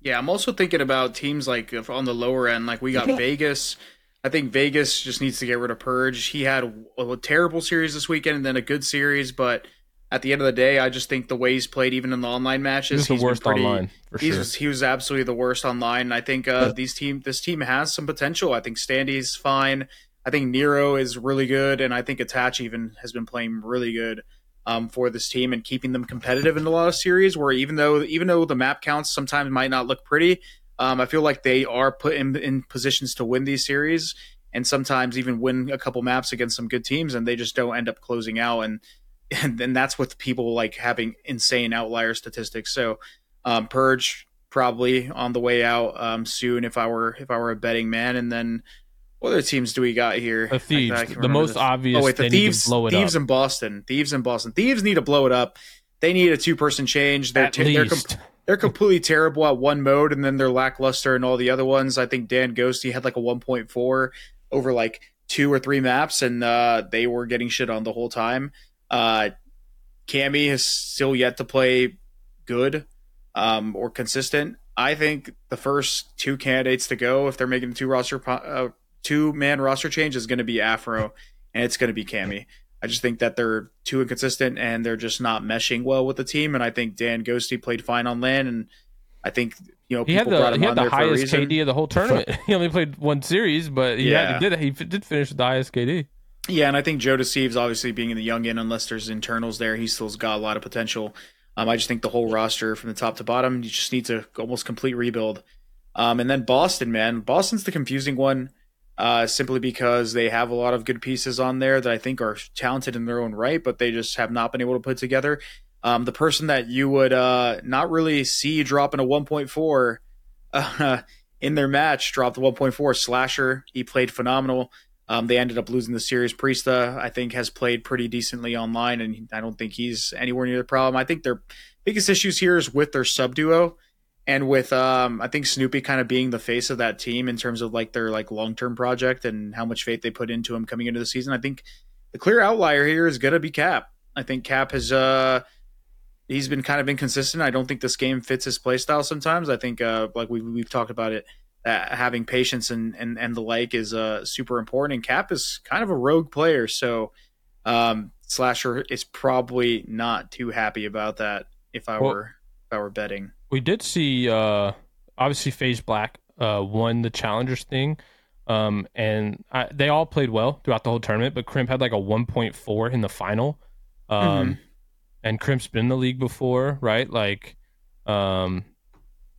Yeah, I'm also thinking about teams like if on the lower end, like we got Vegas. I think Vegas just needs to get rid of Purj. He had a, a terrible series this weekend and then a good series, but at the end of the day, I just think the way he's played, even in the online matches, He's the he's worst pretty- online for He's, sure. He was absolutely the worst online. And I think uh, these team, this team has some potential. I think Standy's fine. I think Nero is really good, and I think Attach even has been playing really good um, for this team and keeping them competitive in a lot of series. Where even though even though the map counts sometimes might not look pretty, um, I feel like they are put in, in positions to win these series and sometimes even win a couple maps against some good teams, and they just don't end up closing out. And [laughs] and then that's with people like having insane outlier statistics. So um, Purj probably on the way out um, soon if I were if I were a betting man, and then. What other teams do we got here? The Thieves, the most this. obvious. Oh wait, the thieves, blow it thieves up. in Boston, thieves in Boston, thieves need to blow it up. They need a two-person change. They're At te- they're, least. com- they're completely terrible at one mode, and then they're lackluster in all the other ones. I think Dan Ghosty had like a 1.4 over like two or three maps, and uh, they were getting shit on the whole time. Uh, Cammy has still yet to play good um, or consistent. I think the first two candidates to go, if they're making two roster po- uh, two man roster change, is going to be Afro and it's going to be Cammy. I just think that they're too inconsistent and they're just not meshing well with the team. And I think Dan Ghosty played fine on land, and I think you know he had the he had the highest KD of the whole tournament. [laughs] he only played one series, but he, yeah. had, he did he did finish with the highest KD. Yeah, and I think JoeDeceives, obviously being in the young end, unless there's internals there, he still's got a lot of potential. Um, I just think the whole roster from the top to bottom, you just need to almost complete rebuild. Um, and then Boston, man, Boston's the confusing one, uh, simply because they have a lot of good pieces on there that I think are talented in their own right, but they just have not been able to put together. Um, the person that you would uh, not really see dropping a 1.4 uh, [laughs] in their match dropped a 1.4. Slasher, he played phenomenal. Um, they ended up losing the series. Priestahh, I think, has played pretty decently online, and I don't think he's anywhere near the problem. I think their biggest issues here is with their sub duo, and with um, I think Snoopy kind of being the face of that team in terms of like their like long term project and how much faith they put into him coming into the season. I think the clear outlier here is gonna be Cap. I think Cap has uh he's been kind of inconsistent. I don't think this game fits his play style sometimes. I think uh like we we've talked about it uh, having patience and, and, and the like is uh, super important. And Cap is kind of a rogue player, so um, Slasher is probably not too happy about that. If I well, were if I were betting, we did see uh, obviously FaZe Black uh, won the challengers thing. Um, and I, they all played well throughout the whole tournament, but Crimp had like a 1.4 in the final. Um, mm-hmm. and Crimp's been in the league before, right? Like, um,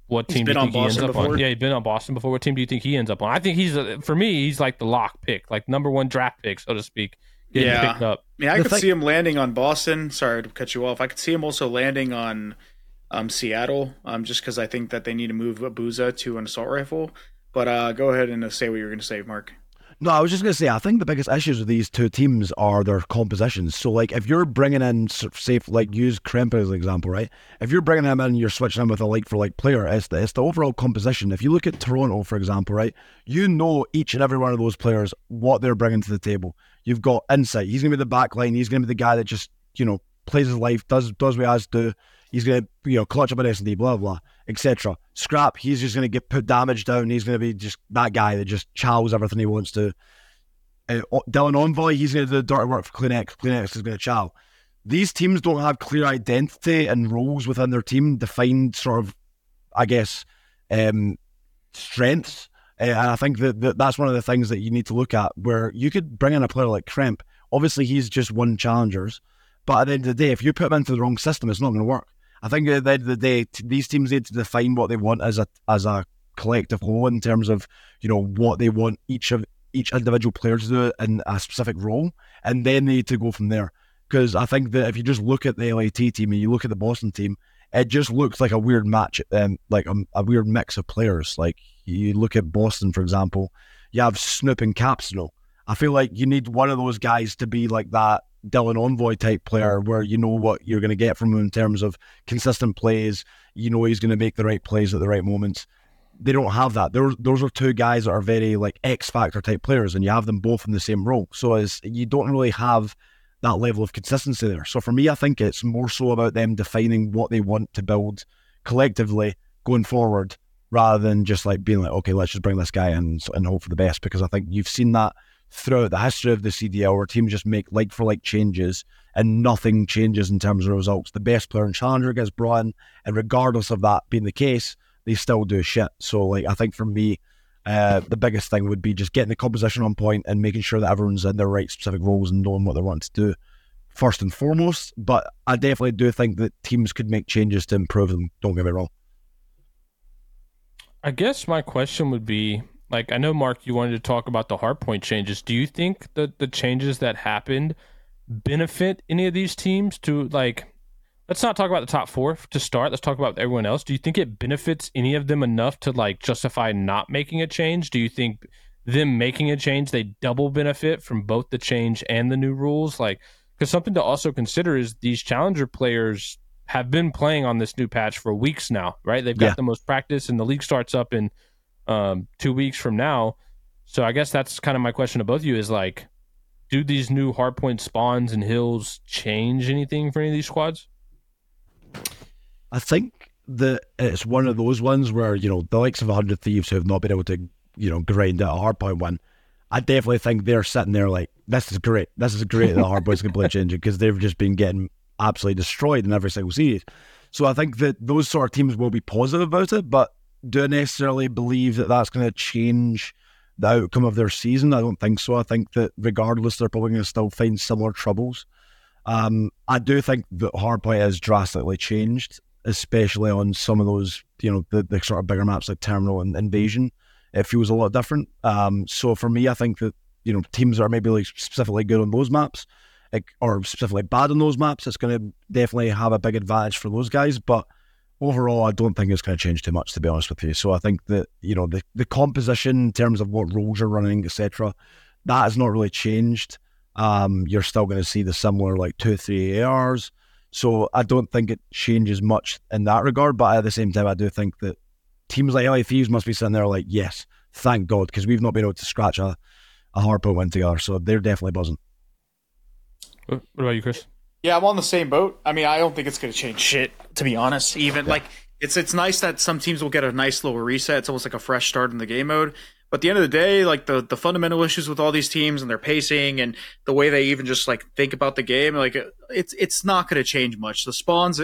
what team do you think he ends up before? on? Yeah, he's been on Boston before. What team do you think he ends up on? I think he's a, for me, he's like the lock pick, like number one draft pick, so to speak. yeah, picked up. Yeah, I the could thing- see him landing on Boston. Sorry to cut you off. I could see him also landing on um, Seattle, um, just because I think that they need to move Abuzah to an assault rifle. But uh, go ahead and say what you're going to say, Mark. No, I was just going to say, I think the biggest issues with these two teams are their compositions. So, like, if you're bringing in, say, like, use Kremp as an example, right? If you're bringing him in, you're switching him with a like for like player, it's the, it's the overall composition. If you look at Toronto, for example, right? You know each and every one of those players, what they're bringing to the table. You've got insight. He's going to be the back line. He's going to be the guy that just, you know, plays his life, does does what he has to do. He's going to, you know, clutch up an S&D, blah, blah, etc. Scrap, he's just going to get put damage down. He's going to be just that guy that just chows everything he wants to uh, Dylan Envoy, he's going to do the dirty work for CleanX. CleanX is going to chow. These teams don't have clear identity and roles within their team, defined sort of, I guess, um, strengths. Uh, and I think that, that that's one of the things that you need to look at where you could bring in a player like Kremp. Obviously, he's just won challengers. But at the end of the day, if you put him into the wrong system, it's not going to work. I think at the end of the day, these teams need to define what they want as a as a collective whole in terms of you know what they want each of each individual player to do in a specific role, and then they need to go from there. Because I think that if you just look at the LAT team and you look at the Boston team, it just looks like a weird match, um, like a, a weird mix of players. Like you look at Boston, for example, you have Snoop and Capsno. I feel like you need one of those guys to be like that Dylan Envoy type player where you know what you're going to get from him in terms of consistent plays. You know he's going to make the right plays at the right moments they don't have that. Those those are two guys that are very like X factor type players, and you have them both in the same role. So as you don't really have that level of consistency there. So for me, I think it's more so about them defining what they want to build collectively going forward, rather than just like being like, okay, let's just bring this guy in and hope for the best. Because I think you've seen that throughout the history of the CDL, where teams just make like for like changes and nothing changes in terms of results. The best player in Challenger gets brought in, and regardless of that being the case they still do shit. So like I think for me, uh, the biggest thing would be just getting the composition on point and making sure that everyone's in their right specific roles and knowing what they want to do first and foremost. But I definitely do think that teams could make changes to improve them. Don't get me wrong. I guess my question would be like I know Mark, you wanted to talk about the hard point changes. Do you think that the changes that happened benefit any of these teams to like let's not talk about the top four to start. Let's talk about everyone else. Do you think it benefits any of them enough to like justify not making a change? Do you think them making a change they double benefit from both the change and the new rules? Like, because something to also consider is these challenger players have been playing on this new patch for weeks now, right? They've got yeah. the most practice, and the league starts up in um, two weeks from now. So I guess that's kind of my question to both of you: is like, do these new hardpoint spawns and hills change anything for any of these squads? I think that it's one of those ones where, you know, the likes of 100 Thieves who have not been able to, you know, grind out a hardpoint one, I definitely think they're sitting there like, this is great. This is great that the Hard Boys can play changing because they've just been getting absolutely destroyed in every single series. So I think that those sort of teams will be positive about it, but do necessarily believe that that's going to change the outcome of their season? I don't think so. I think that regardless, they're probably going to still find similar troubles. Um, I do think that hardpoint has drastically changed, especially on some of those, you know, the, the sort of bigger maps like Terminal and Invasion. It feels a lot different. Um, so for me, I think that you know teams are maybe like specifically good on those maps, like, or specifically bad on those maps, it's going to definitely have a big advantage for those guys. But overall, I don't think it's going to change too much, to be honest with you. So I think that you know the the composition in terms of what roles are running, etc., that has not really changed. Um, you're still going to see the similar like two, three ARs. So I don't think it changes much in that regard. But at the same time, I do think that teams like LA Thieves must be sitting there like, yes, thank God, because we've not been able to scratch a, a hardpoint win together. So they're definitely buzzing. What about you, Chris? Yeah, I'm on the same boat. I mean, I don't think it's going to change shit, to be honest. Even yeah. like it's it's nice that some teams will get a nice little reset. It's almost like a fresh start in the game mode. But at the end of the day, like the the fundamental issues with all these teams and their pacing and the way they even just like think about the game, like it's it's not going to change much. The spawns,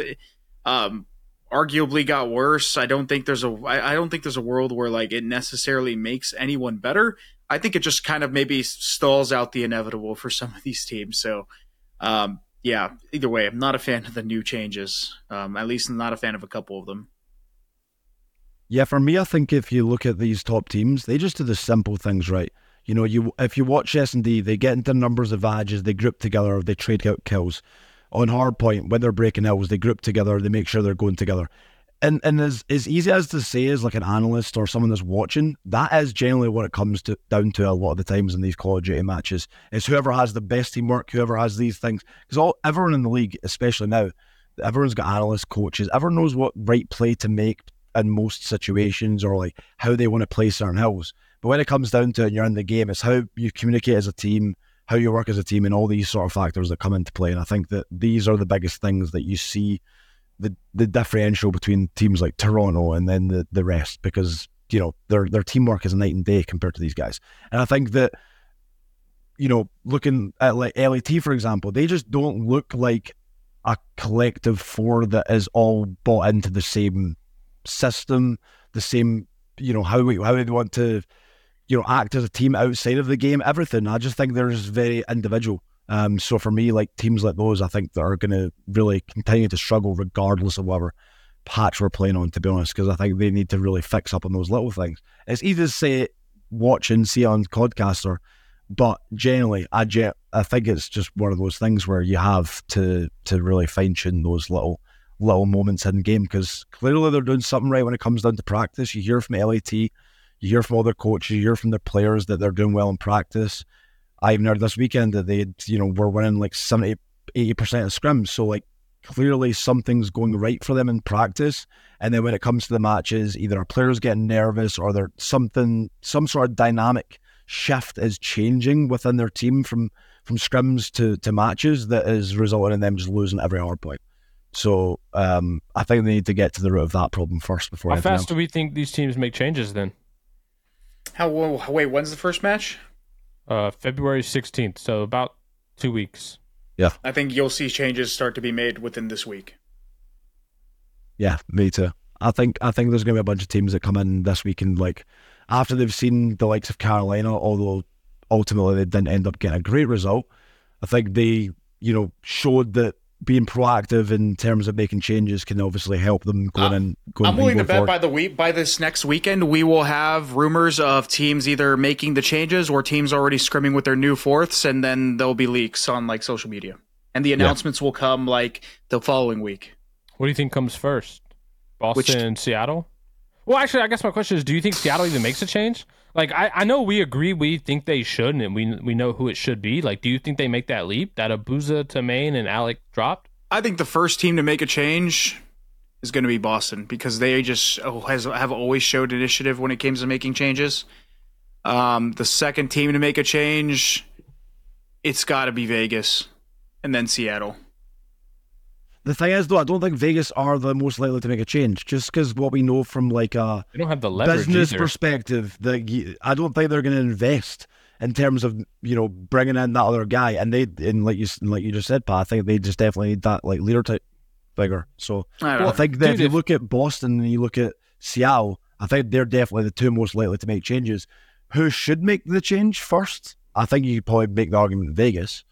um, arguably got worse. I don't think there's a I, I don't think there's a world where like it necessarily makes anyone better. I think it just kind of maybe stalls out the inevitable for some of these teams. So, um, yeah, either way, I'm not a fan of the new changes. Um, at least I'm not a fan of a couple of them. Yeah, for me, I think if you look at these top teams, they just do the simple things right. You know, you if you watch S and D, they get into numbers of advantages, they group together, they trade out kills. On hardpoint, when they're breaking hills, they group together, they make sure they're going together. And and as as easy as to say as like an analyst or someone that's watching, that is generally what it comes to down to a lot of the times in these Call of Duty matches. It's whoever has the best teamwork, whoever has these things. Because all everyone in the league, especially now, everyone's got analysts, coaches, everyone knows what right play to make in most situations or like how they want to play certain hills. But when it comes down to it and you're in the game, it's how you communicate as a team, how you work as a team, and all these sort of factors that come into play. And I think that these are the biggest things that you see the the differential between teams like Toronto and then the, the rest because you know their their teamwork is night and day compared to these guys. And I think that you know looking at like LAT for example, they just don't look like a collective four that is all bought into the same system, the same you know how we how we want to you know act as a team outside of the game, everything. I just think they're just very individual. Um, so for me, like teams like those, I think that are going to really continue to struggle regardless of whatever patch we're playing on. To be honest, because I think they need to really fix up on those little things. It's easy to say watch and see on Codcaster, but generally, I I think it's just one of those things where you have to to really fine tune those little little moments in game because clearly they're doing something right when it comes down to practice. You hear from LAT, you hear from other coaches, you hear from their players that they're doing well in practice. I even heard this weekend that they, you know, were winning like 70, 80% of scrims. So, like, clearly something's going right for them in practice. And then when it comes to the matches, either our players getting nervous or there's something, some sort of dynamic shift is changing within their team from from scrims to, to matches that is resulting in them just losing every hard point. So um, I think they need to get to the root of that problem first before. How fast else. do we think these teams make changes then? How wait? When's the first match? Uh, February 16th, so about two weeks. Yeah. I think you'll see changes start to be made within this week. Yeah, me too. I think I think there's gonna be a bunch of teams that come in this week and like after they've seen the likes of Carolina, although ultimately they didn't end up getting a great result. I think they, you know, showed that being proactive in terms of making changes can obviously help them going uh, in. Going, I'm willing to bet by the week by this next weekend we will have rumors of teams either making the changes or teams already scrimming with their new fourths, and then there'll be leaks on like social media, and the announcements yeah. will come like the following week. What do you think comes first, Boston Which, and Seattle? Well, actually, I guess my question is: Do you think Seattle even makes a change? Like, I, I know we agree we think they should, and we we know who it should be. Like, do you think they make that leap that Abuzah to main and Alec dropped? I think the first team to make a change is going to be Boston because they just oh, has have always showed initiative when it comes to making changes. Um, the second team to make a change, it's got to be Vegas, and then Seattle. The thing is, though, I don't think Vegas are the most likely to make a change, just because what we know from like a they don't have the business either. perspective. That I don't think they're going to invest in terms of you know bringing in that other guy. And they and like you like you just said, Pat, I think they just definitely need that like leader type figure. So I, I think that Dude, if you if... look at Boston and you look at Seattle, I think they're definitely the two most likely to make changes. Who should make the change first? I think you could probably make the argument in Vegas.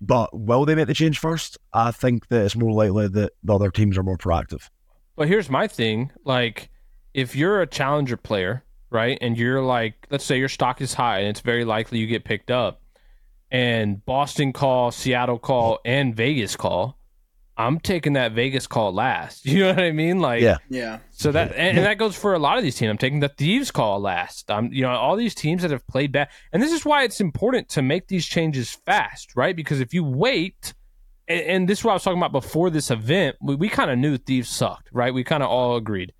But will they make the change first? I think that it's more likely that the other teams are more proactive. But here's my thing: like, if you're a challenger player, right, and you're like, let's say your stock is high, and it's very likely you get picked up, and Boston call, Seattle call, and Vegas call, I'm taking that Vegas call last. [laughs] You know what I mean? Like, yeah, yeah. So that and, and, that goes for a lot of these teams. I'm taking the Thieves call last. I'm, you know, all these teams that have played bad, and this is why it's important to make these changes fast, right? Because if you wait, and, and this is what I was talking about before this event, we, we kind of knew Thieves sucked, right? We kind of all agreed.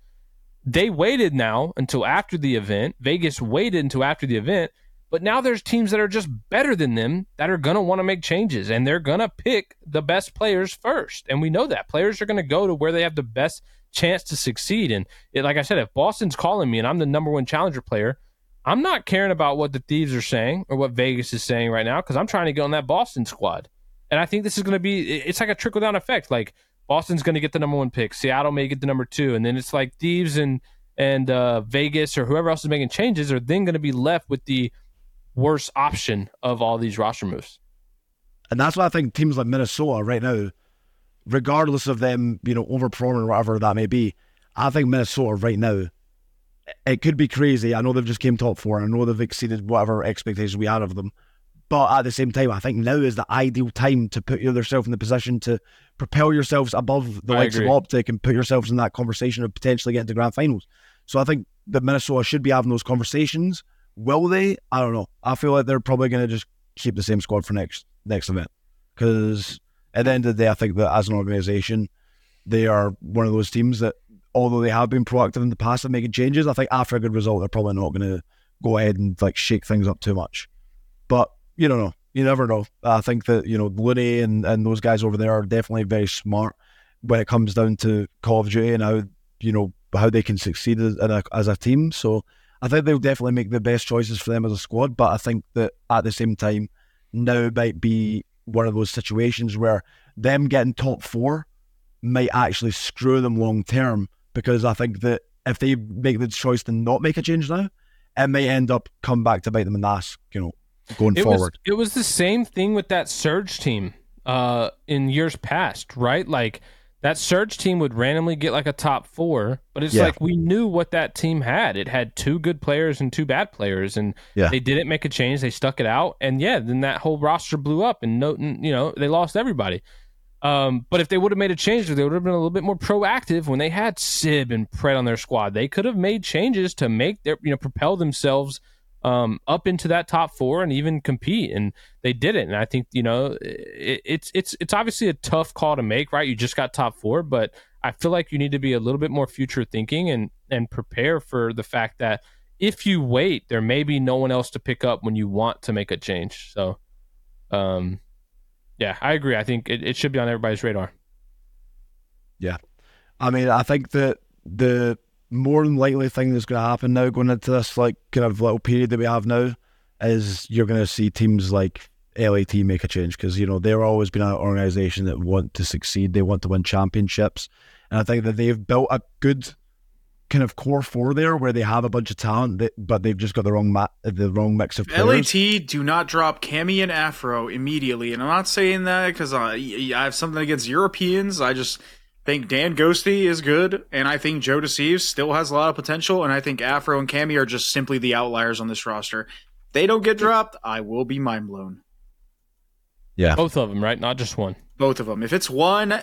They waited now until after the event. Vegas waited until after the event but now there's teams that are just better than them that are going to want to make changes and they're going to pick the best players first. And we know that players are going to go to where they have the best chance to succeed. And it, like I said, if Boston's calling me and I'm the number one challenger player, I'm not caring about what the Thieves are saying or what Vegas is saying right now because I'm trying to get on that Boston squad. And I think this is going to be, it's like a trickle down effect. Like Boston's going to get the number one pick, Seattle may get the number two. And then it's like Thieves and, and uh, Vegas or whoever else is making changes are then going to be left with the, worst option of all these roster moves. And that's why I think teams like Minnesota right now, regardless of them, you know, overperforming or whatever that may be, I think Minnesota right now, it could be crazy. I know they've just came top four. I know they've exceeded whatever expectations we had of them. But at the same time, I think now is the ideal time to put yourself in the position to propel yourselves above the I likes agree. of Optic and put yourselves in that conversation of potentially getting to grand finals. So I think that Minnesota should be having those conversations Will they? I don't know. I feel like they're probably going to just keep the same squad for next next event because at the end of the day, I think that as an organization, they are one of those teams that, although they have been proactive in the past of making changes, I think after a good result, they're probably not going to go ahead and like shake things up too much. But you don't know. You never know. I think that you know Looney and, and those guys over there are definitely very smart when it comes down to Call of Duty and how you know how they can succeed as a, as a team. So I think they'll definitely make the best choices for them as a squad. But I think that at the same time, now might be one of those situations where them getting top four might actually screw them long term because I think that if they make the choice to not make a change now, it may end up come back to bite them in the ass, you know, going it forward. Was, it was the same thing with that Surge team uh, in years past, right? Like that surge team would randomly get like a top four, but it's yeah. like we knew what that team had. It had two good players and two bad players, and yeah. they didn't make a change. They stuck it out, and yeah, then that whole roster blew up, and no, you know, they lost everybody. Um, but if they would have made a change, they would have been a little bit more proactive when they had Sib and Pred on their squad. They could have made changes to make their, you know, propel themselves um, up into that top four and even compete. And they did it. And I think you know it, it's it's it's obviously a tough call to make, right? You just got top four, but I feel like you need to be a little bit more future thinking and and prepare for the fact that if you wait, there may be no one else to pick up when you want to make a change. So, um, yeah, I agree. I think it, it should be on everybody's radar. Yeah, I mean, I think that the more than likely thing that's going to happen now going into this like kind of little period that we have now is you're going to see teams like LAT make a change because you know they're always been an organization that want to succeed. They want to win championships, and I think that they've built a good kind of core four there where they have a bunch of talent, that, but they've just got the wrong ma- the wrong mix of players. LAT do not drop Cammy and Afro immediately, and I'm not saying that because I, I have something against Europeans. I just think Dan Ghosty is good, and I think JoeDeceives still has a lot of potential, and I think Afro and Cammy are just simply the outliers on this roster. If they don't get dropped, I will be mind blown. Yeah, both of them, right? Not just one. Both of them. If it's one,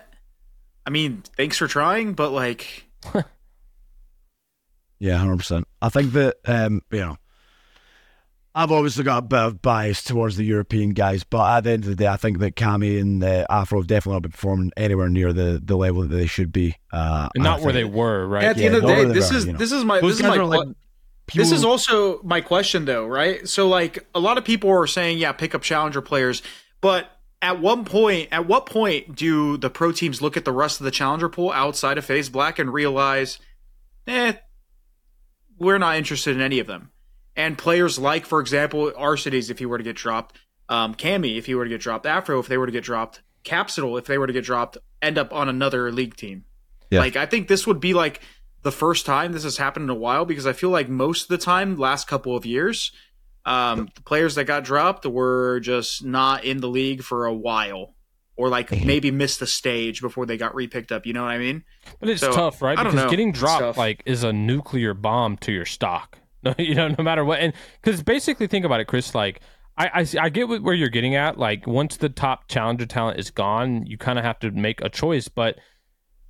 I mean, thanks for trying, but like, [laughs] yeah, hundred percent. I think that um, you know I've obviously got a bit of bias towards the European guys, but at the end of the day, I think that Cammy and uh, Afro have definitely not been performing anywhere near the, the level that they should be. Uh, and not where they were, right? At the yeah, end of the day, this is you know. this is my Those this is my like this is also my question though, right? So like a lot of people are saying, yeah, pick up challenger players, but at one point, at what point do the pro teams look at the rest of the challenger pool outside of FaZe Black and realize, eh, we're not interested in any of them? And players like, for example, Arcitys, if he were to get dropped, um, Cammy, if he were to get dropped, Afro, if they were to get dropped, Capsule, if they were to get dropped, end up on another league team. Yeah. Like, I think this would be like the first time this has happened in a while because I feel like most of the time, last couple of years, um, the players that got dropped were just not in the league for a while or like mm-hmm. maybe missed the stage before they got repicked up. You know what I mean? But it's so, tough, right? Because know. getting dropped like is a nuclear bomb to your stock. [laughs] you know, no matter what. And because basically, think about it, Chris. Like, I, I, I get where you're getting at. Like, once the top challenger talent is gone, you kind of have to make a choice. But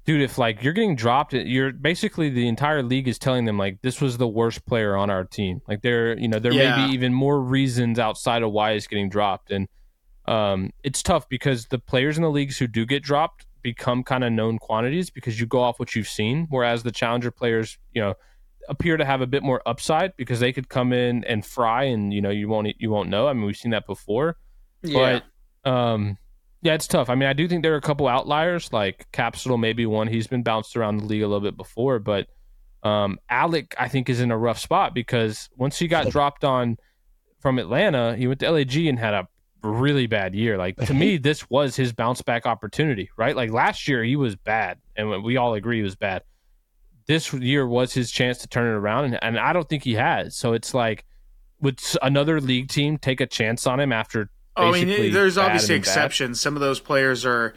dude, if like you're getting dropped, you're basically the entire league is telling them like this was the worst player on our team. Like there, you know, there yeah. may be even more reasons outside of why it's getting dropped, and um, it's tough because the players in the leagues who do get dropped become kind of known quantities because you go off what you've seen, whereas the challenger players, you know, appear to have a bit more upside because they could come in and fry, and you know, you won't you won't know. I mean, we've seen that before, yeah. but um yeah, it's tough. I mean, I do think there are a couple outliers, like Capsule, maybe one. He's been bounced around the league a little bit before, but um, Alec, I think, is in a rough spot because once he got [laughs] dropped on from Atlanta, he went to LAG and had a really bad year. Like to me, [laughs] this was his bounce back opportunity, right? Like last year, he was bad, and we all agree he was bad. This year was his chance to turn it around, and, and I don't think he has. So it's like, would another league team take a chance on him after Oh, I mean, there's obviously exceptions. Bad. Some of those players are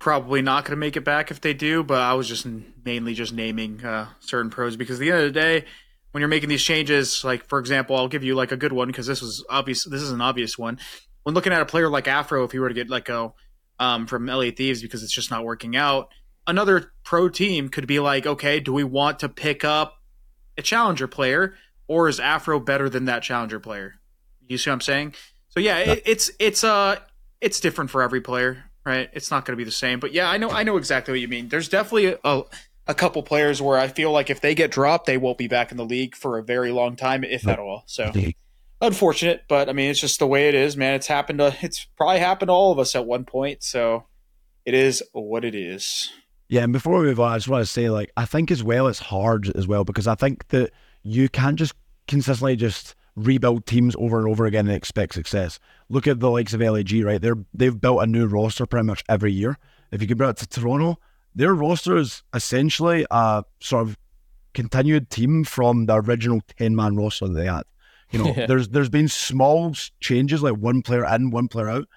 probably not going to make it back if they do, but I was just mainly just naming uh, certain pros because at the end of the day, when you're making these changes, like for example, I'll give you like a good one because this was obvious. This is an obvious one. When looking at a player like Afro, if he were to get let go um, from LA Thieves because it's just not working out, another pro team could be like, okay, do we want to pick up a challenger player, or is Afro better than that challenger player? You see what I'm saying? So yeah, it, it's it's uh it's different for every player, right? It's not going to be the same. But yeah, I know I know exactly what you mean. There's definitely a a couple players where I feel like if they get dropped, they won't be back in the league for a very long time, if at all. So unfortunate, but I mean it's just the way it is, man. It's happened to it's probably happened to all of us at one point. So it is what it is. Yeah, and before we move on, I just want to say, like, I think as well it's hard as well because I think that you can't just consistently just rebuild teams over and over again and expect success. Look at the likes of LAG, right? They're they've built a new roster pretty much every year. If you compare it to Toronto, their roster is essentially a sort of continued team from the original ten man roster that they had. You know, [laughs] yeah. there's there's been small changes like one player in, one player out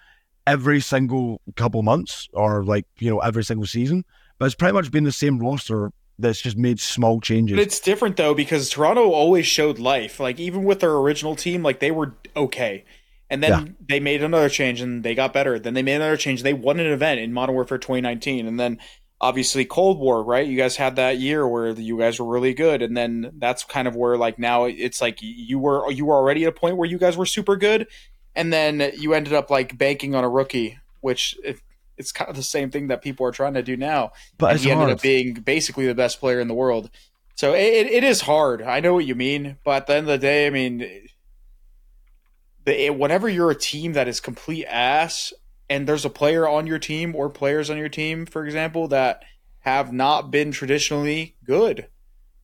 every single couple months or like, you know, every single season. But it's pretty much been the same roster that's just made small changes. But it's different though because Toronto always showed life. Like even with their original team, like they were okay. And then yeah. they made another change and they got better. Then they made another change. They won an event in Modern Warfare 2019. And then obviously Cold War, right? You guys had that year where you guys were really good. And then that's kind of where like now it's like you were you were already at a point where you guys were super good. And then you ended up like banking on a rookie, which if it's kind of the same thing that people are trying to do now. But he ended up being basically the best player in the world. So it, it is hard. I know what you mean, but at the end of the day, I mean, the, whenever you're a team that is complete ass, and there's a player on your team or players on your team, for example, that have not been traditionally good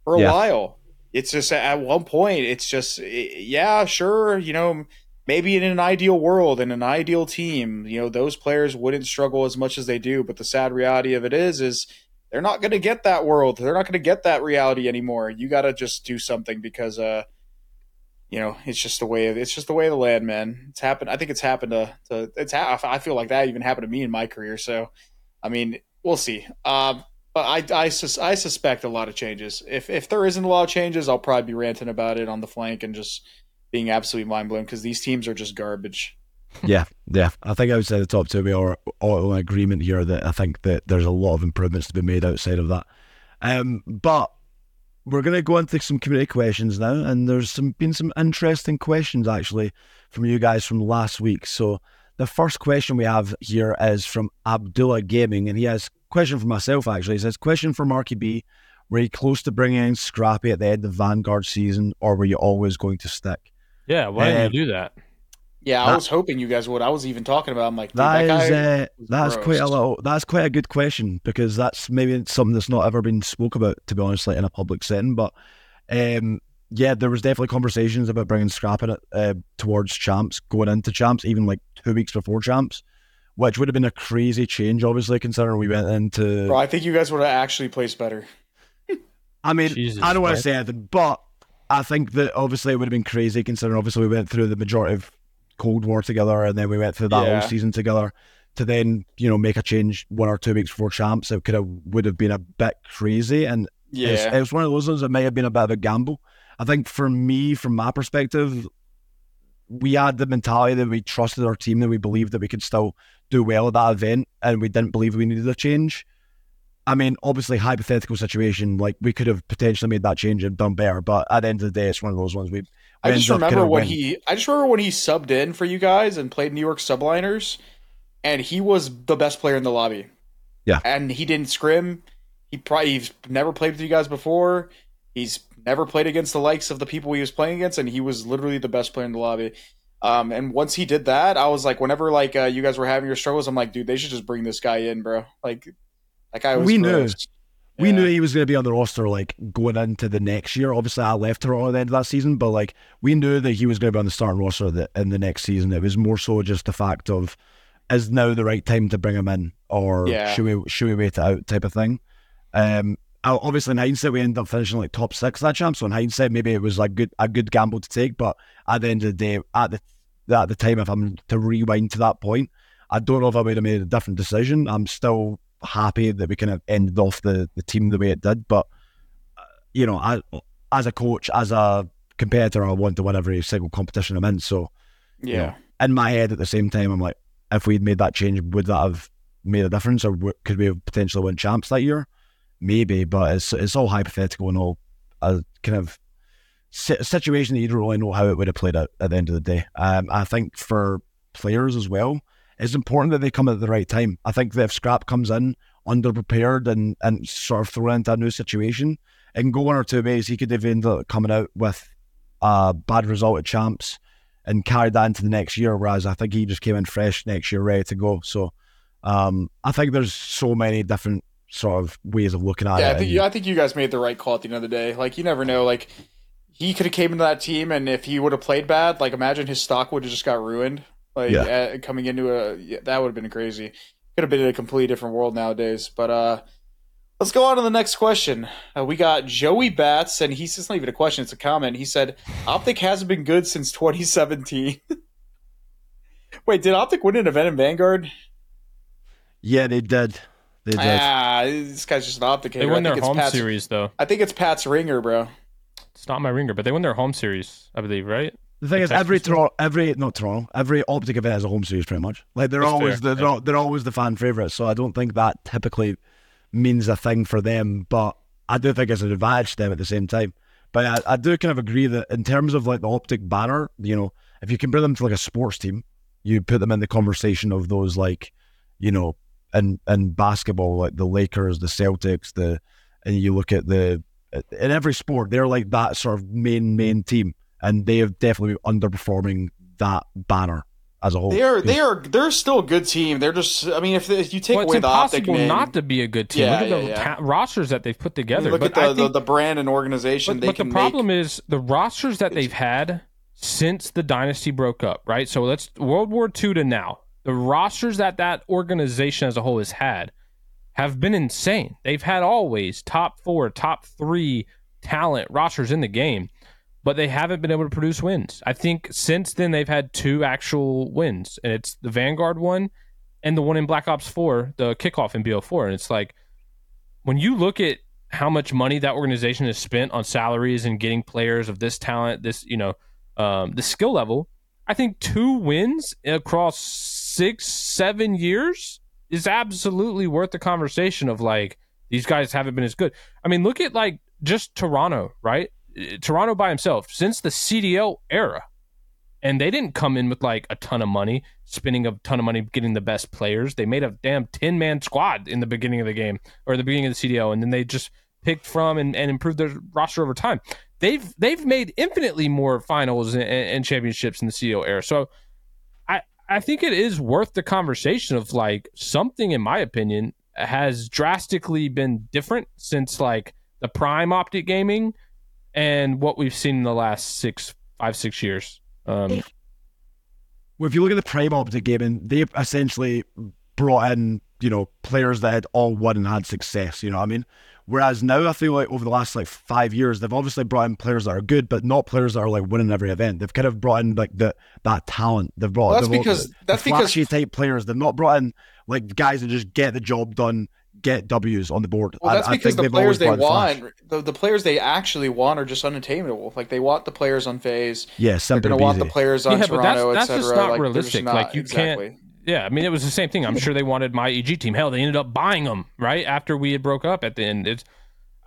for a yeah. while. It's just at one point, it's just yeah, sure, you know, maybe in an ideal world, in an ideal team, you know, those players wouldn't struggle as much as they do. But the sad reality of it is, is they're not going to get that world. They're not going to get that reality anymore. You got to just do something because, uh, you know, it's just the way of, it's just the way of the land, man. It's happened. I think it's happened to, to it's, ha- I feel like that even happened to me in my career. So, I mean, we'll see. Um, but I, I, sus- I suspect a lot of changes. If if there isn't a lot of changes, I'll probably be ranting about it on the flank and just being absolutely mind blown because these teams are just garbage. yeah, yeah. I think I would say the top two we are all in agreement here that I think that there's a lot of improvements to be made outside of that. Um, but we're going to go into some community questions now, and there's some been some interesting questions actually from you guys from last week. So the first question we have here is from Abdullah Gaming, and he has question for myself actually. He says, "Question for MarkyB: Were you close to bringing in Scrappy at the end of Vanguard season, or were you always going to stick?" Yeah, why didn't you do that? Yeah, I was hoping you guys would. I was even talking about. I'm like, that, that is uh, that's quite a little. That's quite a good question because that's maybe something that's not ever been spoke about, to be honest, like in a public setting. But um, yeah, there was definitely conversations about bringing scrapping it uh, towards champs, going into champs, even like two weeks before champs, which would have been a crazy change, obviously, considering we went into. Bro, I think you guys would have actually placed better. I mean, Jesus, I don't want to say anything, but I think that obviously it would have been crazy considering obviously we went through the majority of Cold War together and then we went through that yeah. whole season together to then, you know, make a change one or two weeks before champs. It could have would have been a bit crazy. And yeah, it was one of those ones that may have been a bit of a gamble. I think for me, from my perspective, we had the mentality that we trusted our team, that we believed that we could still do well at that event, and we didn't believe we needed a change. I mean, obviously, hypothetical situation, like we could have potentially made that change and done better, but at the end of the day, it's one of those ones we. I just remember when he. I just remember when he subbed in for you guys and played New York Subliners, and he was the best player in the lobby. Yeah, and he didn't scrim. He probably he's never played with you guys before. He's never played against the likes of the people he was playing against, and he was literally the best player in the lobby. Um, and once he did that, I was like, whenever like uh, you guys were having your struggles, I'm like, dude, they should just bring this guy in, bro. Like that guy was. We gross. knew. Yeah. We knew he was going to be on the roster like going into the next year. Obviously, I left Toronto at the end of that season, but like we knew that he was going to be on the starting roster the, in the next season. It was more so just the fact of is now the right time to bring him in, or yeah. should we should we wait it out type of thing. Um, obviously in hindsight we ended up finishing like top six that champ. So in hindsight, maybe it was like good a good gamble to take. But at the end of the day, at the at the time, if I'm to rewind to that point, I don't know if I would have made a different decision. I'm still happy that we kind of ended off the, the team the way it did. But, uh, you know, I, as a coach, as a competitor, I want to win every single competition I'm in. So, yeah. You know, in my head at the same time, I'm like, if we'd made that change, would that have made a difference or could we have potentially won champs that year? Maybe, but it's it's all hypothetical and all a kind of situation that you don't really know how it would have played out at the end of the day. Um, I think for players as well, it's important that they come at the right time. I think that if Scrap comes in underprepared and, and sort of thrown into a new situation, it can go one or two ways. He could have ended up coming out with a bad result at champs and carried that into the next year, whereas I think he just came in fresh next year, ready to go. So um, I think there's so many different sort of ways of looking at yeah, it. I think, and, I think you guys made the right call at the end of the day. Like, you never know. Like, he could have came into that team, and if he would have played bad, like, imagine his stock would have just got ruined. Like yeah. uh, coming into a yeah, that would have been crazy. Could have been in a completely different world nowadays. But uh, let's go on to the next question. Uh, we got Joey Bats, and he's just not even a question; it's a comment. He said, "Optic hasn't been good since 2017." [laughs] Wait, did Optic win an event in Vanguard? Yeah, they did. They did. Ah, this guy's just an Optic. They won their home Pat's, series, though. I think it's Pat's ringer, bro. It's not my ringer, but they won their home series, I believe, right? The thing is, every Toronto, every not Toronto, every optic event has a home series, pretty much. Like they're That's always fair, they're, yeah. they're always the fan favorite. So I don't think that typically means a thing for them, but I do think it's an advantage to them at the same time. But I, I do kind of agree that in terms of like the optic banner, you know, if you can bring them to like a sports team, you put them in the conversation of those like, you know, in in basketball, like the Lakers, the Celtics, the and you look at the in every sport, they're like that sort of main main team and they have definitely been underperforming that banner as a whole. They are they are they're still a good team. They're just I mean if, if you take well, away the optic name, not to be a good team. Yeah, look at yeah, the yeah. Ta- rosters that they've put together. look but at the, the, the, brand and organization. But, but the problem make... is the rosters that they've had since the dynasty broke up. Right. So let's World War II to now. The rosters that that organization as a whole has had have been insane. They've had always top four, top three talent rosters in the game but they haven't been able to produce wins. I think since then they've had two actual wins, and it's the Vanguard one and the one in Black Ops 4, the kickoff in BO4. And it's like when you look at how much money that organization has spent on salaries and getting players of this talent, this, you know, um, the skill level, I think two wins across six, seven years is absolutely worth the conversation of like, these guys haven't been as good. I mean, look at like just Toronto, right? Toronto by himself since the CDL era. And they didn't come in with like a ton of money, spending a ton of money getting the best players. They made a damn 10 man squad in the beginning of the game or the beginning of the CDL. And then they just picked from and, and improved their roster over time. They've they've made infinitely more finals and, and championships in the CDL era. So I I think it is worth the conversation of like something in my opinion has drastically been different since like the prime optic gaming and what we've seen in the last six, five, six years. Um, well, if you look at the Prime Optic gaming, they essentially brought in you know players that had all won and had success. You know what I mean? Whereas now I feel like over the last like five years, they've obviously brought in players that are good, but not players that are like winning every event. They've kind of brought in like the that talent. They've brought well, that's they've because the, that's the because flashy type players. They've not brought in like guys that just get the job done, get W's on the board. Well, that's I, because I the players they want, the, the players they actually want are just unattainable. Like they want the players on FaZe. Yeah, they're going to want the players on yeah, Toronto, but that's, that's just not like, realistic. Not, like you exactly. can't. Yeah, I mean, it was the same thing. I'm sure they wanted my EG team. Hell, they ended up buying them right after we had broke up at the end. It's,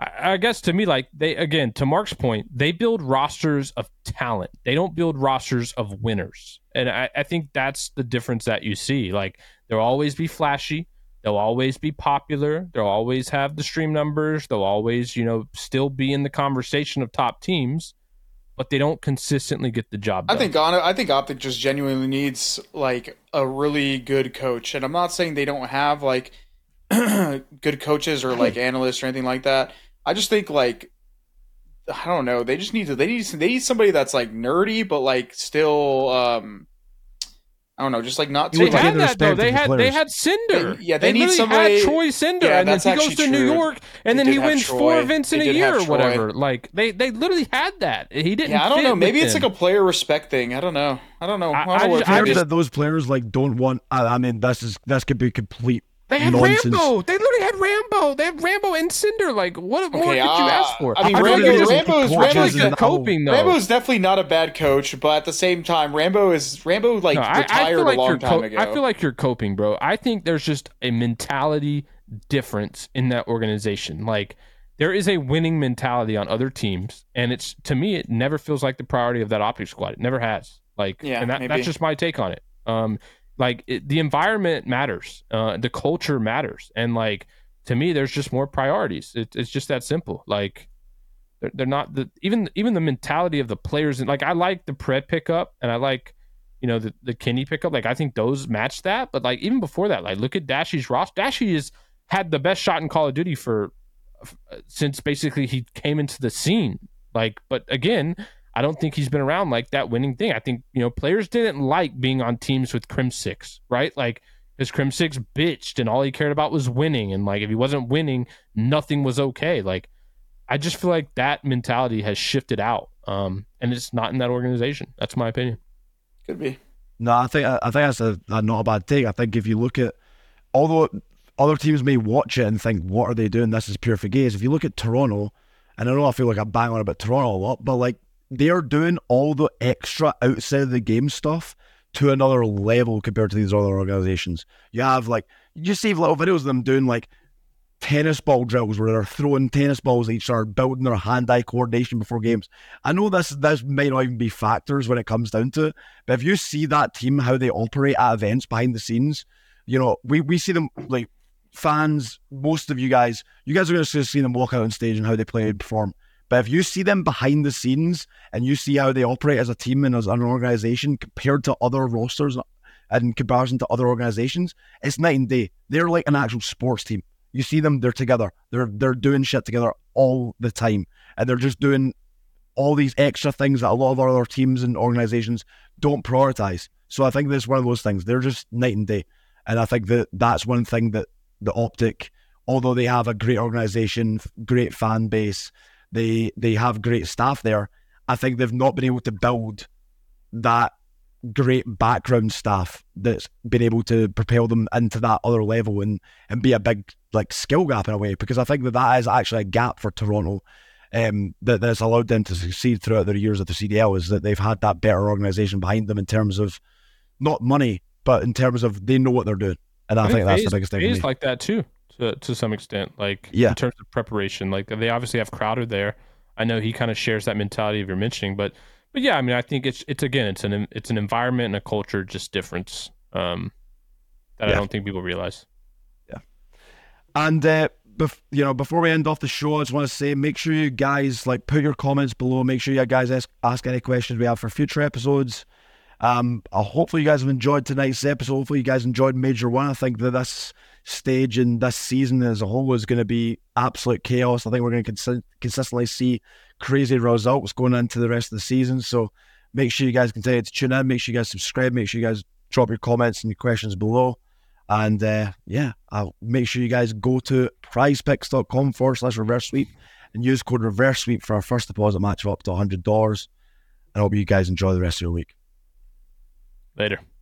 I guess to me, like they again, to Mark's point, they build rosters of talent. They don't build rosters of winners, and I, I think that's the difference that you see. Like they'll always be flashy, they'll always be popular, they'll always have the stream numbers, they'll always, you know, still be in the conversation of top teams but they don't consistently get the job done. I think on I think Optic just genuinely needs like a really good coach, and I'm not saying they don't have like [clears throat] good coaches or like [clears throat] analysts or anything like that. I just think like I don't know, they just need to they need they need somebody that's like nerdy but like still um I don't know, just like not they too. had like, that though. They had players. they had Cinder. They- yeah, they they, need literally somebody- had Troy Cinder, Yeah, and then he goes actually to New. York, and They then he wins Troy. four events in a year or whatever. Like they they literally had that. He didn't. Yeah, I don't fit know. Maybe it's them. like a player respect thing. I don't know. I don't know. I- I, don't I know what just- I heard that those players like don't want. I, I mean, this is this could be complete They had nonsense. Rambo. They literally had Rambo. They had Rambo and Cinder. Like what more Okay, could you uh, ask for? I mean, feel like Rambo- they're Rambo's- like Rambo's they're coping though. Rambo's definitely not a bad coach, but at the same time, Rambo is Rambo like No, I, I retired feel like a long you're time co- ago. I feel like you're coping, bro. I think there's just a mentality difference in that organization. Like there is a winning mentality on other teams, and it's to me, it never feels like the priority of that optic squad. It never has. Like, Yeah, and that, that's just my take on it. Um, like it, the environment matters, uh, the culture matters, and like to me, there's just more priorities. It, it's just that simple. Like they're, they're not the even even the mentality of the players. Like I like the Pred pickup, and I like you know the the Kenny pickup. Like I think those match that. But like even before that, like look at Dashy's Ross. Dashy has had the best shot in Call of Duty for since basically he came into the scene. Like, but again, I don't think he's been around like that winning thing. I think you know players didn't like being on teams with Crimsix, right? Like because Crimsix bitched and all he cared about was winning, and like if he wasn't winning, nothing was okay. Like I just feel like that mentality has shifted out, um, and it's not in that organization. That's my opinion. Could be. No, I think I think that's a, a not a bad take. I think if you look at, although other teams may watch it and think, "What are they doing? This is pure for gays." If you look at Toronto, and I know I feel like I bang on about Toronto a lot, but like they are doing all the extra outside of the game stuff to another level compared to these other organizations. You have like you see little videos of them doing like tennis ball drills where they're throwing tennis balls at each other, building their hand-eye coordination before games. I know this this might not even be factors when it comes down to it, but if you see that team how they operate at events behind the scenes, you know we we see them like fans. Most of you guys, you guys are going to see them walk out on stage and how they play and perform. But if you see them behind the scenes and you see how they operate as a team and as an organization compared to other rosters in comparison to other organizations, it's night and day. They're like an actual sports team. You see them, they're together. They're they're doing shit together all the time. And they're just doing all these extra things that a lot of other teams and organizations don't prioritize. So I think this is one of those things. They're just night and day. And I think that that's one thing that the Optic, although they have a great organization, great fan base, they they have great staff there. I think they've not been able to build that great background staff that's been able to propel them into that other level and and be a big like skill gap in a way because I think that that is actually a gap for Toronto um, that that's allowed them to succeed throughout their years at the CDL is that they've had that better organization behind them in terms of not money but in terms of they know what they're doing and I, think, that's the biggest thing me. like that too, to to some extent. Like Yeah. in terms of preparation, like they obviously have Crowder there. I know he kind of shares that mentality of you're mentioning, but but yeah, I mean, I think it's it's again, it's an it's an environment and a culture just difference um, that I don't think people realize. Yeah, and uh, bef- you know, before we end off the show, I just want to say, make sure you guys like put your comments below. Make sure you guys ask, ask any questions we have for future episodes. Um, uh, hopefully you guys have enjoyed tonight's episode. Hopefully you guys enjoyed Major One. I think that this stage in this season as a whole is going to be absolute chaos. I think we're going to cons- consistently see crazy results going into the rest of the season. So make sure you guys continue to tune in. Make sure you guys subscribe. Make sure you guys drop your comments and your questions below. And uh, yeah, I'll make sure you guys go to prizepicks.com forward slash reverse sweep and use code reverse sweep for our first deposit match of up to $100. And I hope you guys enjoy the rest of your week. Later.